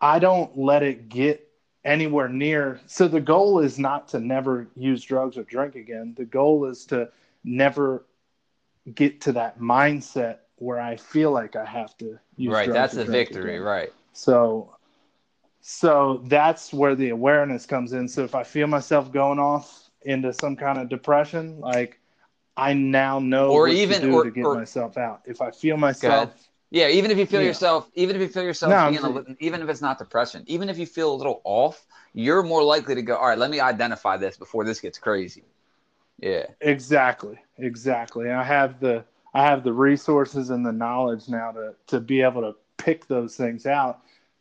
I don't let it get anywhere near. So the goal is not to never use drugs or drink again. The goal is to never get to that mindset where I feel like I have to use right. That's drink victory. again. Right. So so that's where the awareness comes in. So if I feel myself going off into some kind of depression, like I now know Or even- to or- to get or- myself out. If I feel myself Yeah, even if you feel Yeah. yourself, even if you feel yourself No, being a, even if it's not depression, even if you feel a little off, you're more likely to go, all right, let me identify this before this gets crazy. Yeah. Exactly, exactly. I have the I have the resources and the knowledge now to to be able to pick those things out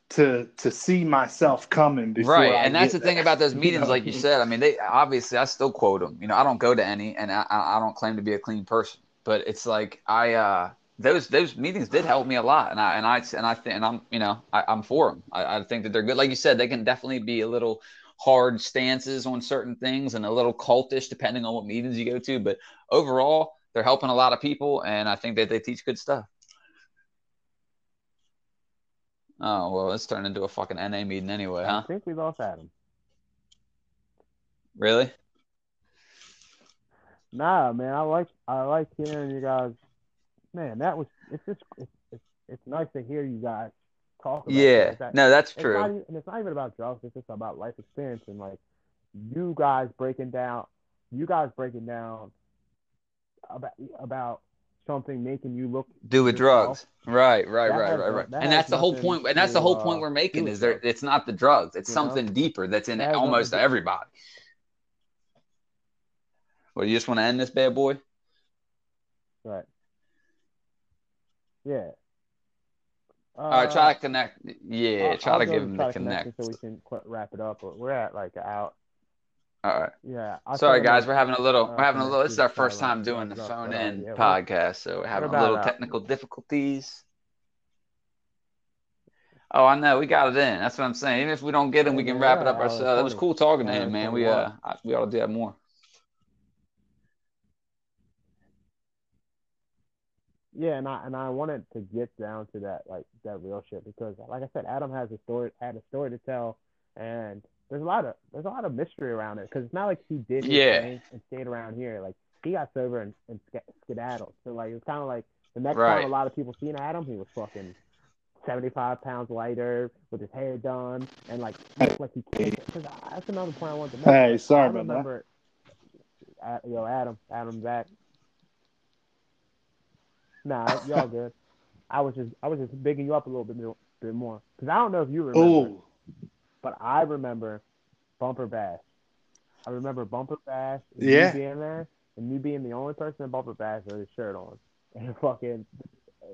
to to see myself coming before right. I And that's the get thing about those You meetings, know? like you said. I mean, they obviously, I still quote them. You know, I don't go to any, and I, I I don't claim to be a clean person, but it's like I, uh, those those meetings did help me a lot, and I and I and I think and I'm you know I, I'm for them. I, I think that they're good. Like you said, they can definitely be a little hard stances on certain things and a little cultish depending on what meetings you go to. But overall, they're helping a lot of people, and I think that they teach good stuff. Oh well, it's turned into a fucking NA meeting anyway, huh? I think we lost Adam. Really? Nah, man, I like I like hearing you guys. Man, that was it's just it's it's, it's nice to hear you guys talk about. Yeah. that- No, that's it's true. Not, and it's not even about drugs. It's just about life experience and like you guys breaking down, you guys breaking down about about something making you look do with yourself. drugs. Right, right, That right, has right, right. that And that's the whole point. And that's to, the whole point we're making is there. It's not the drugs. It's You know? something deeper that's in That almost everybody. Well, you just want to end this bad boy? right. Yeah. Uh, All right, try to connect. Yeah, I'll- try I'll to give him the connect so we can wrap it up. We're at like out. All right. Yeah. I'll Sorry, guys. We're having a little. uh, We're having a little. This is our first time doing the wrap it up, phone uh, in yeah, podcast, so we're having a little uh, technical difficulties. Oh, I know. We got it in. That's what I'm saying. Even if we don't get him, we can man, wrap it up ourselves. It was cool talking to him, man. We uh, I- we ought to do that more. Yeah, and I and I wanted to get down to that like that real shit because like I said, Adam has a story had a story to tell, and there's a lot of there's a lot of mystery around it because it's not like he did his Yeah. and stayed around here. Like he got sober and, and skedaddled. So like it's kind of like the next Right. time a lot of people seen Adam, he was fucking. 75 pounds lighter with his hair done and like looked like he can't. Cause that's another point I wanted to make. Hey, sorry I about that. remember, uh, yo, Adam, Adam back. Nah, y'all good. I was just I was just bigging you up a little bit more, bit more because I don't know if you remember, Oh, but I remember Bumper Bash. I remember Bumper Bash. and Yeah. You being there and you being the only person in Bumper Bash with a shirt on and fucking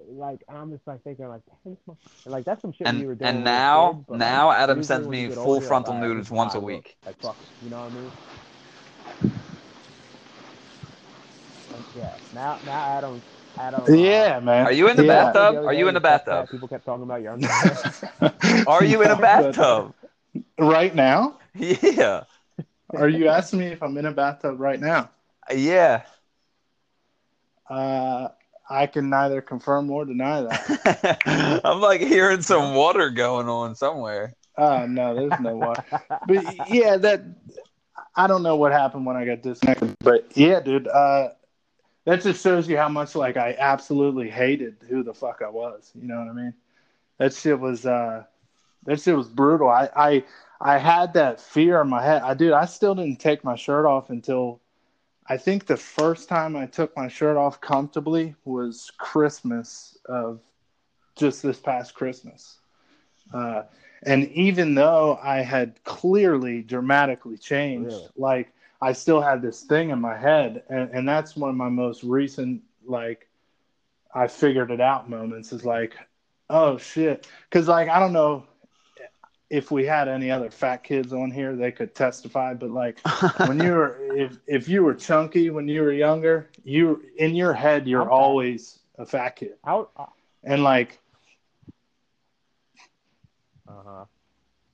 like I'm just like thinking like damn, this mo- and, like that's some shit we were And doing. and when we were now kids, but, now like, Adam sends me full older, you're like, frontal "All right, nudes once how a I look." week. Like fuck, you know what I mean? And, yeah. Now now Adam Adam. uh, yeah, man. Are you in the yeah. bathtub? the Are you in the the fact that bathtub? People kept talking about your underwear. Are you in a bathtub? right now? Yeah, Are you asking me if I'm in a bathtub right now? yeah. Uh, I can neither confirm nor deny that. I'm like hearing some water going on somewhere. Uh, no, there's no water. But yeah, that I don't know what happened when I got disconnected. But yeah, dude, uh, that just shows you how much like I absolutely hated who the fuck I was. You know what I mean? That shit was uh, that shit was brutal. I I I had that fear in my head. I dude, I still didn't take my shirt off until I think the first time I took my shirt off comfortably was Christmas of just this past Christmas. Uh, and even though I had clearly dramatically changed, Really? like I still had this thing in my head, and, and that's one of my most recent like I figured it out moments is like, oh shit, because like I don't know if we had any other fat kids on here, they could testify, but like when you were if if you were chunky when you were younger, you in your head you're I'm always a fat kid, uh and like Uh huh.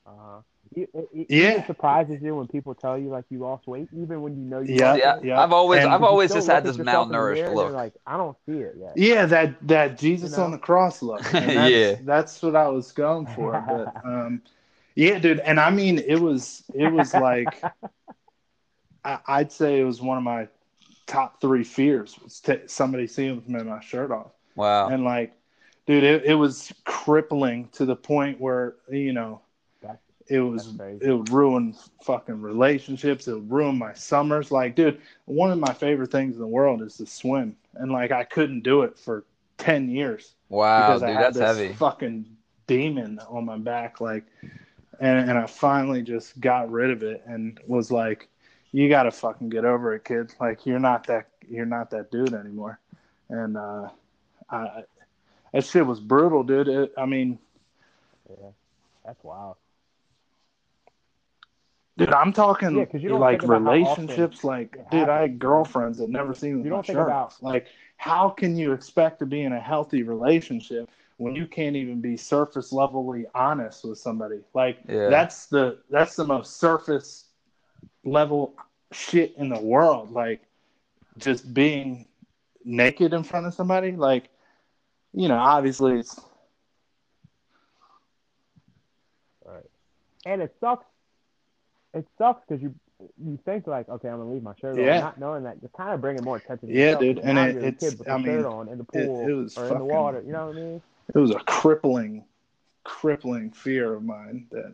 Uh huh. It, it, it Yeah. even surprises you when people tell you like you lost weight, even when you know you Yeah, lost Yeah, weight. yeah. I've always, And I've always just had this at yourself in the mirror malnourished and look. Like, I don't see it yet. Yeah, that that Jesus You know? on the cross look. That's, Yeah. that's what I was going for. But um, yeah, dude, and I mean, it was it was like I, I'd say it was one of my top three fears was t- somebody seeing me with my shirt off, Wow. and like, dude, it, it was crippling to the point where you know That's- it was it would ruin fucking relationships. It would ruin my summers. Like, dude, one of my favorite things in the world is to swim, and like I couldn't do it for ten years Wow, because dude, I had that's this heavy. fucking demon on my back. Like, and and I finally just got rid of it and was like, you got to fucking get over it, kid. Like, you're not that you're not that dude anymore. And uh, I that shit was brutal, dude. It, I mean. Yeah, that's wild. Dude, I'm talking Yeah, 'cause you don't like think about how relationships. Like, dude, I had girlfriends that never seen You my don't think shirt about- Like, how can you expect to be in a healthy relationship when you can't even be surface levelly honest with somebody? Like, Yeah. that's the that's the most surface level shit in the world. Like, just being naked in front of somebody. Like, you know, obviously it's Right. And it sucks. It sucks because you you think like, okay, I'm gonna leave my shirt Yeah. on, not knowing that you're kind of bringing more attention. To Yeah, yourself, dude, 'cause and now it- you're it's- kid with I mean, shirt on in the it- pool it was or in the water. You know what I mean? it was a crippling, crippling fear of mine that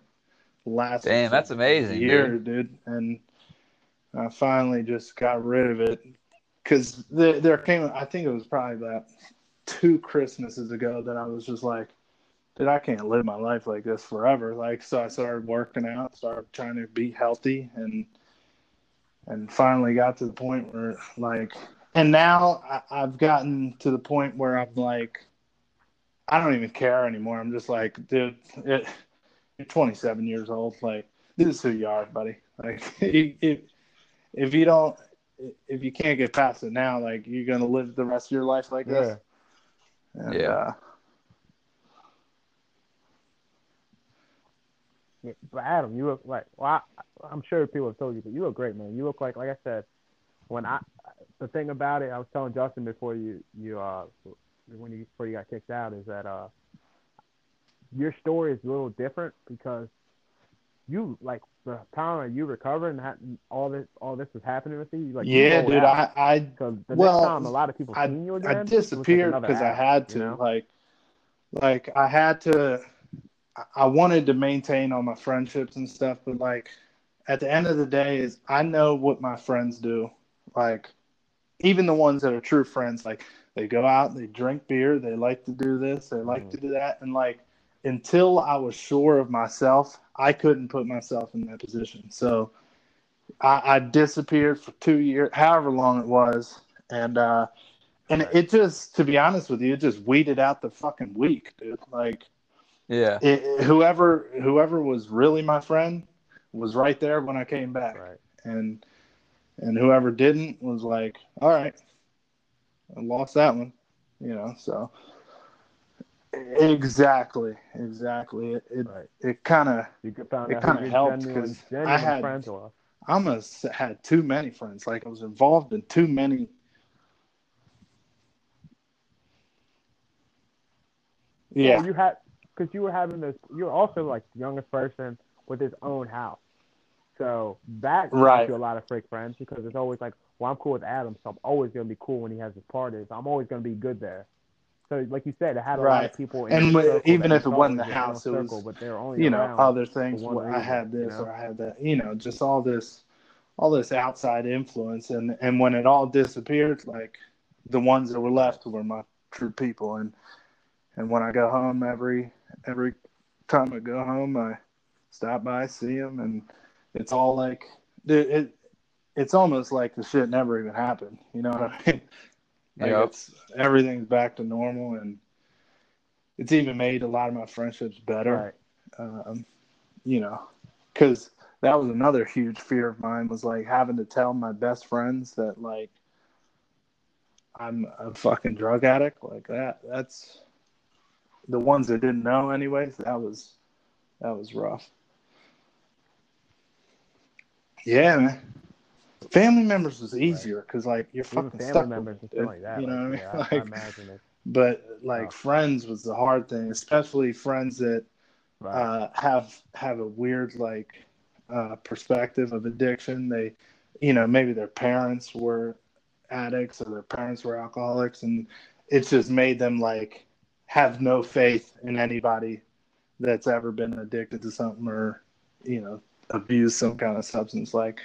lasted. Damn, that's amazing, Years, dude. And I finally just got rid of it because there, there came. I think it was probably about two Christmases ago that I was just like, dude, I can't live my life like this forever. Like, so I started working out, started trying to be healthy, and and finally got to the point where like, and now I, I've gotten to the point where I'm like. I don't even care anymore. I'm just like, dude, it, you're 27 years old. Like, this is who you are, buddy. Like, if if you don't, if you can't get past it now, like, you're gonna live the rest of your life like this. And, Yeah. Uh, Yeah, But Adam, you look like well, I, I'm sure people have told you, but you look great, man. You look like, like I said, when I the thing about it, I was telling Justin before you you uh when you before you got kicked out is that uh your story is a little different because you like the time that you recovered and had, all this all this was happening with you. you like yeah, rolled dude. out. I, I, So the well, next time a lot of people I, seen you again, like disappeared because I had to. you know? Like, like I had to. I- wanted to maintain all my friendships and stuff, but like, at the end of the day, is I know what my friends do. Like, even the ones that are true friends, like they go out, they drink beer, they like to do this, they like to do that, and like until I was sure of myself, I couldn't put myself in that position. So I, I disappeared for two years, however long it was, and uh, and it just, to be honest with you, it just weeded out the fucking weak, dude. Like Yeah. it, whoever whoever was really my friend was right there when I came back, right. and and whoever didn't was like, all right, I lost that one, you know. So exactly, exactly. It it, Right. it kind of You could It kinda helped genuine, 'cause I had- friends were. I almost had too many friends. Like I was involved in too many. Yeah, Well, you had because you were having this. You were also like the youngest person with his own house, so that gives Right. you a lot of fake friends because it's always like, well, I'm cool with Adam, so I'm always gonna be cool when he has his parties. I'm always gonna be good there. So, like you said, it had a lot of people. In And your wi- circle even if it wasn't the house, it was, circle, but they're only you know other things. one Where I reason, had you this know? or I had that. You know, just all this, all this outside influence, and and when it all disappeared, like the ones that were left were my true people, and and when I go home every every time I go home, I stop by, see them, and it's all like it, it it's almost like the shit never even happened. You know what I mean? Like Yep. it's everything's back to normal, and it's even made a lot of my friendships better Right. um, you know, because that was another huge fear of mine was like having to tell my best friends that like I'm a fucking drug addict like that. That's the ones that didn't know anyways. That was that was rough. Yeah, man. Family members was easier because like you're Even fucking family stuck. members with it, like that. You know what I mean? yeah, I, I imagine it. but like Oh. friends was the hard thing, especially friends that Right. uh, have have a weird like uh, perspective of addiction. They, you know, maybe their parents were addicts or their parents were alcoholics, and it's just made them like have no faith in anybody that's ever been addicted to something or you know abused some kind of substance. Like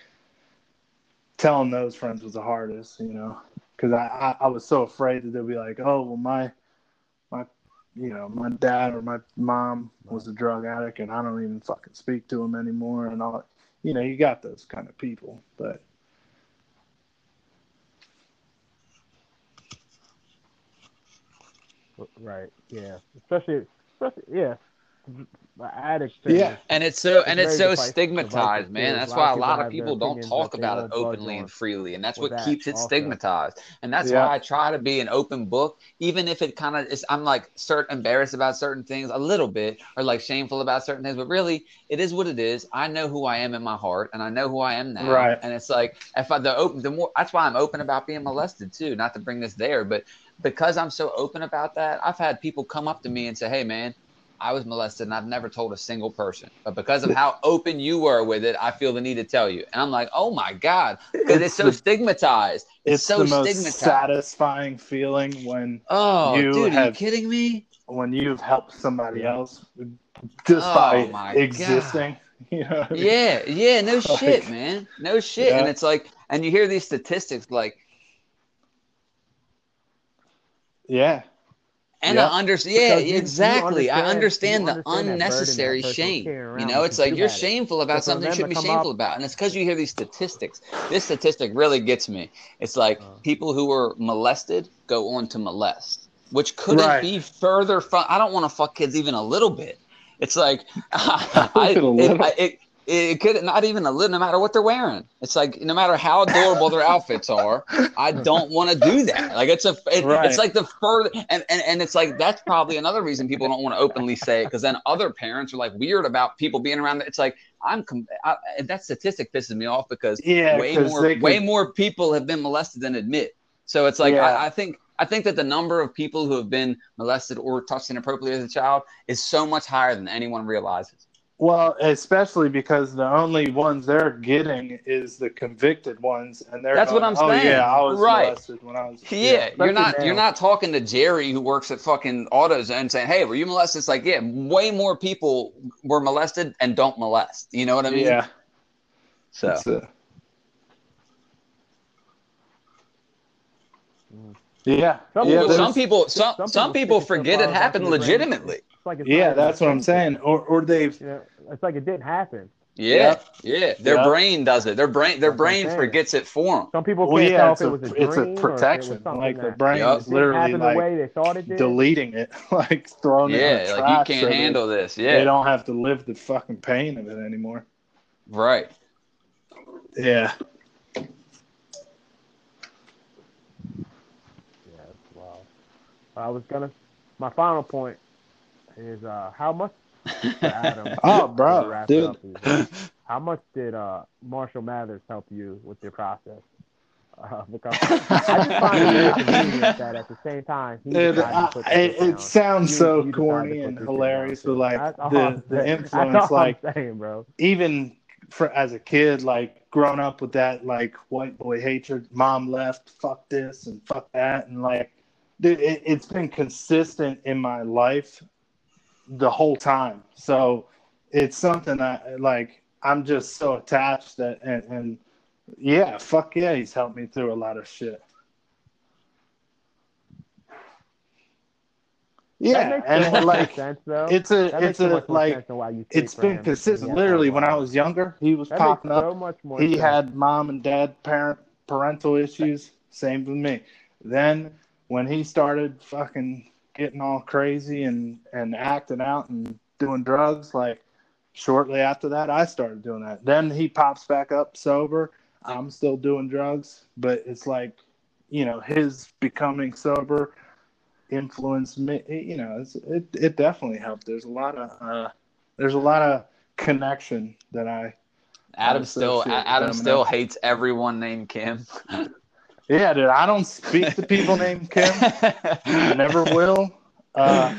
telling those friends was the hardest, you know, because I, I I was so afraid that they'd be like, oh well, my my you know, my dad or my mom was a drug addict and I don't even fucking speak to him anymore and all you know, you got those kind of people. But Right. Yeah. Especially, especially yeah. The addict thing. Yeah. is- And it's so It's and it's so divisive- stigmatized, divisive, man. That's why a lot of have their people don't talk about it openly and freely, and that's what that keeps it also. stigmatized. And that's Yeah. why I try to be an open book, even if it kind of is. I'm like certain embarrassed about certain things a little bit, or like shameful about certain things. But really, it is what it is. I know who I am in my heart, and I know who I am now. Right. And it's like if I the open, the more that's why I'm open about being molested too. Not to bring this there, but because I'm so open about that, I've had people come up to me and say, "Hey, man." I was molested and I've never told a single person. But because of how open you were with it, I feel the need to tell you. And I'm like, oh my God, because it's, It's so stigmatized. It's, it's so the most stigmatized. satisfying feeling when oh, you dude, are you kidding me? when you've helped somebody else just Oh, by existing. You know I mean? Yeah, yeah, no Like- shit, man. No shit. And it's like, and you hear these statistics like, Yeah. and Yeah. I understand. Yeah, Because exactly. I understand- the understand that unnecessary shame. You know, it's like you you're it. shameful about So something you shouldn't be shameful up- about. And it's because you hear these statistics. This statistic really gets me. It's like Uh. people who were molested go on to molest, which couldn't Right. be further from. I don't want to fuck kids even a little bit. It's like I, it. I, it, it could not even a little, no matter what they're wearing. It's like no matter how adorable their outfits are, I don't want to do that. Like it's a, it, Right. it's like the further, and, and and it's like that's probably another reason people don't want to openly say it because then other parents are like weird about people being around. It's like I'm, com- I, that statistic pisses me off because Yeah. way more, they way more people have been molested than admit. So it's like Yeah. I, I think I think that the number of people who have been molested or touched inappropriately as a child is so much higher than anyone realizes. Well, especially because the only ones they're getting is the convicted ones, and they're That's what I'm oh, saying. yeah, I was Right. molested when I was Yeah, you're not now. you're not talking to Jerry who works at fucking AutoZone saying, "Hey, were you molested?" It's like, yeah, way more people were molested and don't molest. You know what I mean? yeah. So It's, uh, Mm. Yeah, Some yeah, some people some some some people people stick it so forget it happened legitimately. It's like it's yeah, not even that's what I'm saying. Or, or they've, You know, it's like it didn't happen. Yeah, yeah. Their Yeah. brain does it. Their brain their That's brain saying. forgets it for them. Some people well, can't yeah, tell it's if a, it was a it's dream a or it protection. was something Like the that brain Yup. is literally happen the like way they thought it did. deleting it, like throwing it in Yeah, like you can't they- handle this. Yeah, they don't have to live the fucking pain of it anymore. right. Yeah. Yeah, that's wild. I was gonna. My final point is uh, how much Adam. Oh, bro, dude. up is, uh, how much did uh, Marshall Mathers help you with your process? Uh, because I just find it convenient that at the same time he Dude, I- to put the it, it sounds You- so you corny and hilarious, down, but like the the influence, like saying, bro. even for as a kid, like growing up with that like white boy hatred, mom left, fuck this and fuck that, and like, dude, it, it's been consistent in my life the whole time. So it's something that like I'm just so attached that and, and yeah, fuck yeah, he's helped me through a lot of shit. Yeah, and like sense, it's a that it's a like sense than why you it's been consistent. Literally, when I was younger, he was That popping up. so much more He sense. had mom and dad parent parental issues. Same with me. Then when he started fucking getting all crazy and and acting out and doing drugs, like shortly after that, I started doing that. Then he pops back up sober. I'm still doing drugs, but it's like, you know, his becoming sober influenced me. You know, it's, it it definitely helped. There's a lot of uh, there's a lot of connection that I Adam still Adam still hates everyone named Kim. Yeah, dude. I don't speak to people named Kim. I never will. Uh,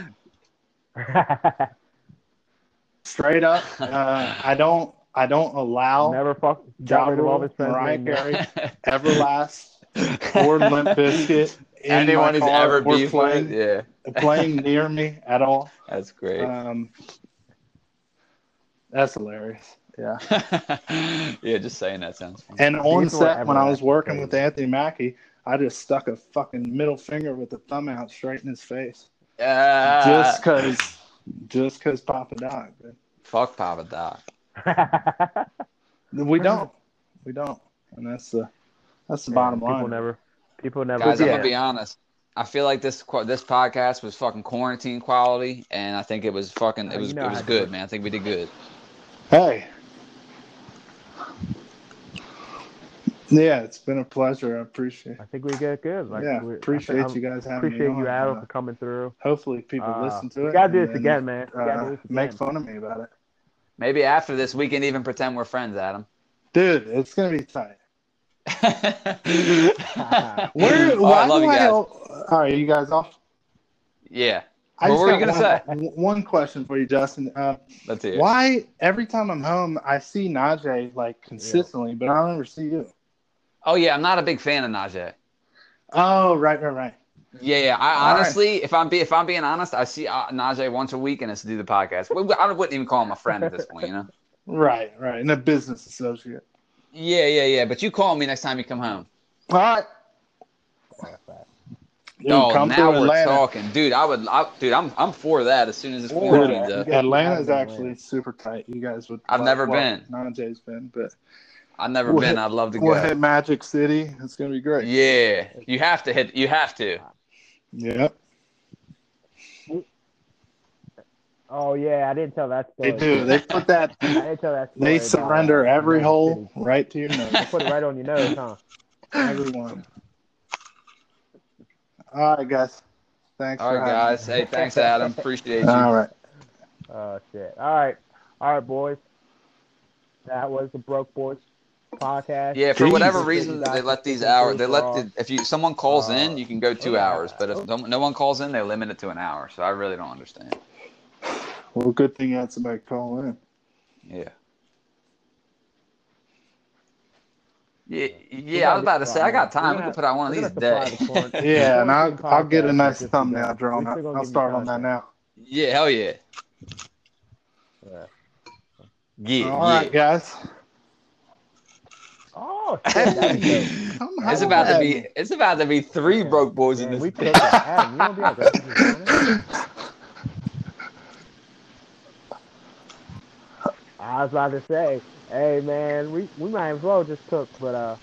straight up, uh, I don't. I don't allow Never fuck. Got rid of all his friends. Mariah. Carey, Everlast, or Limp Bizkit. in Anyone my who's ever or beefed playing, with, yeah, playing near me at all. that's great. Um, that's hilarious. Yeah. yeah, just saying that sounds fun. And on These set, when I was working crazy. with Anthony Mackie, I just stuck a fucking middle finger with the thumb out straight in his face, Uh, just cause, just cause Papa Doc. man. fuck Papa Doc. We don't, we don't, and that's the that's the bottom people line. People never. People never. Guys, I'm gonna be honest. I feel like this qu- this podcast was fucking quarantine quality, and I think it was fucking it you was know it was good, man. I think we did good. Hey. Yeah, it's been a pleasure. I appreciate. I think we get good. Like, yeah, we- appreciate think- you guys having Appreciate me you. Adam, Uh, for coming through. hopefully, people Uh, listen to we it. gotta do and this then, again, man. Uh, do this make fun of me about it, Maybe after this, we can even pretend we're friends, Adam. dude. It's gonna be tight. Where? Where? Oh, why I love do you guys. al- all right, you guys off. Yeah, I What just were you gonna one, say? One question for you, Justin. Uh, let's hear. it. why every time I'm home, I see Najee like consistently, but I don't ever see you? Oh yeah, I'm not a big fan of Najee. Oh, right, right, right. Yeah, yeah. I All right. honestly, if I'm be, if I'm being honest, I see uh, Najee once a week and it's to do the podcast. I wouldn't even call him a friend at this point, you know. Right, right. And a business associate. Yeah, yeah, yeah. But you call me next time you come home. All right. Dude, oh, come now through we're Atlanta. talking, dude. I would, I, dude. I'm, I'm for that as soon as this Dude, quarantine's you up. guys- Atlanta's been actually super tight. You guys would. I've never well, been. Najee's been, but I've never We'll been. hit- I'd love to we'll go. hit Magic City. It's gonna be great. Yeah, you have to hit. You have to. Yep. Oh yeah, I didn't tell that story. They do. They put that. I didn't tell that story. They surrender every Atlantic hole City. right to your nose. They put it right on your nose, huh? Everyone. All right, guys. Thanks. All right, for guys. me. Hey, thanks, Adam. Appreciate you. All right. Oh shit. All right, all right, boys. That was the Broke Boys podcast. Yeah, for whatever reason, they let these hours. They let the if you someone calls in, you can go two hours. But if no no one calls in, they limit it to an hour. So I really don't understand. Well, good thing you had somebody call in. Yeah. Yeah, yeah. I was about to say I got time. We can put out one of these today. Yeah, and I'll, I'll get a nice thumbnail drawn. I'll start on that now. Yeah, hell yeah. Yeah. Yeah, All right, yeah. guys. Oh shit, that'd be dope. Come It's about to be. It's about to be three Yeah. broke boys in this. we killed. Adam, you don't be aggressive. I was about to say, hey man, we, we might as well just cook, but uh,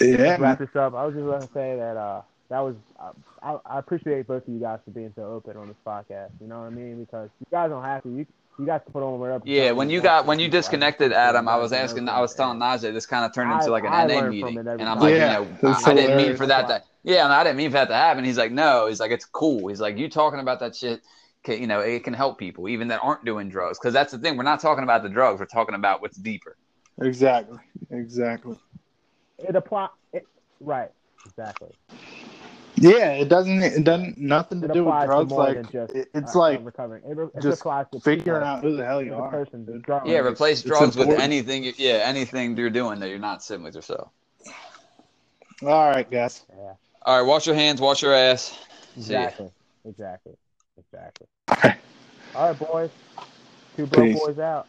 Yeah, wrap this up. I was just going to say that uh, that was uh, I, I appreciate both of you guys for being so open on this podcast. You know what I mean? Because you guys don't have to. You you guys can put on whatever. Yeah, when you got when you disconnected, Adam, I was asking. I was telling that. Najee this kind of turned into like an I NA learned meeting, and I'm like, Yeah, you know, it's I didn't mean for that to. Yeah, and I didn't mean for that to happen. He's like, no, he's like, it's cool. He's like, you talking about that shit. Can, you know, it can help people even that aren't doing drugs because that's the thing. We're not talking about the drugs. We're talking about what's deeper. Exactly. Exactly. It apply. It, right. Exactly. Yeah, it doesn't. It doesn't nothing to It do with drugs. Like than just it- it's uh, like recovering. It, it just applies figuring out who the hell you are. person, drug. Yeah, replace it's drugs with important. anything. Yeah, anything you're doing that you're not sitting with yourself. All right, guys. Yeah. All right, wash your hands, wash your ass. See ya. Exactly. Exactly. Exactly. All right, boys. Two broke Peace. boys out.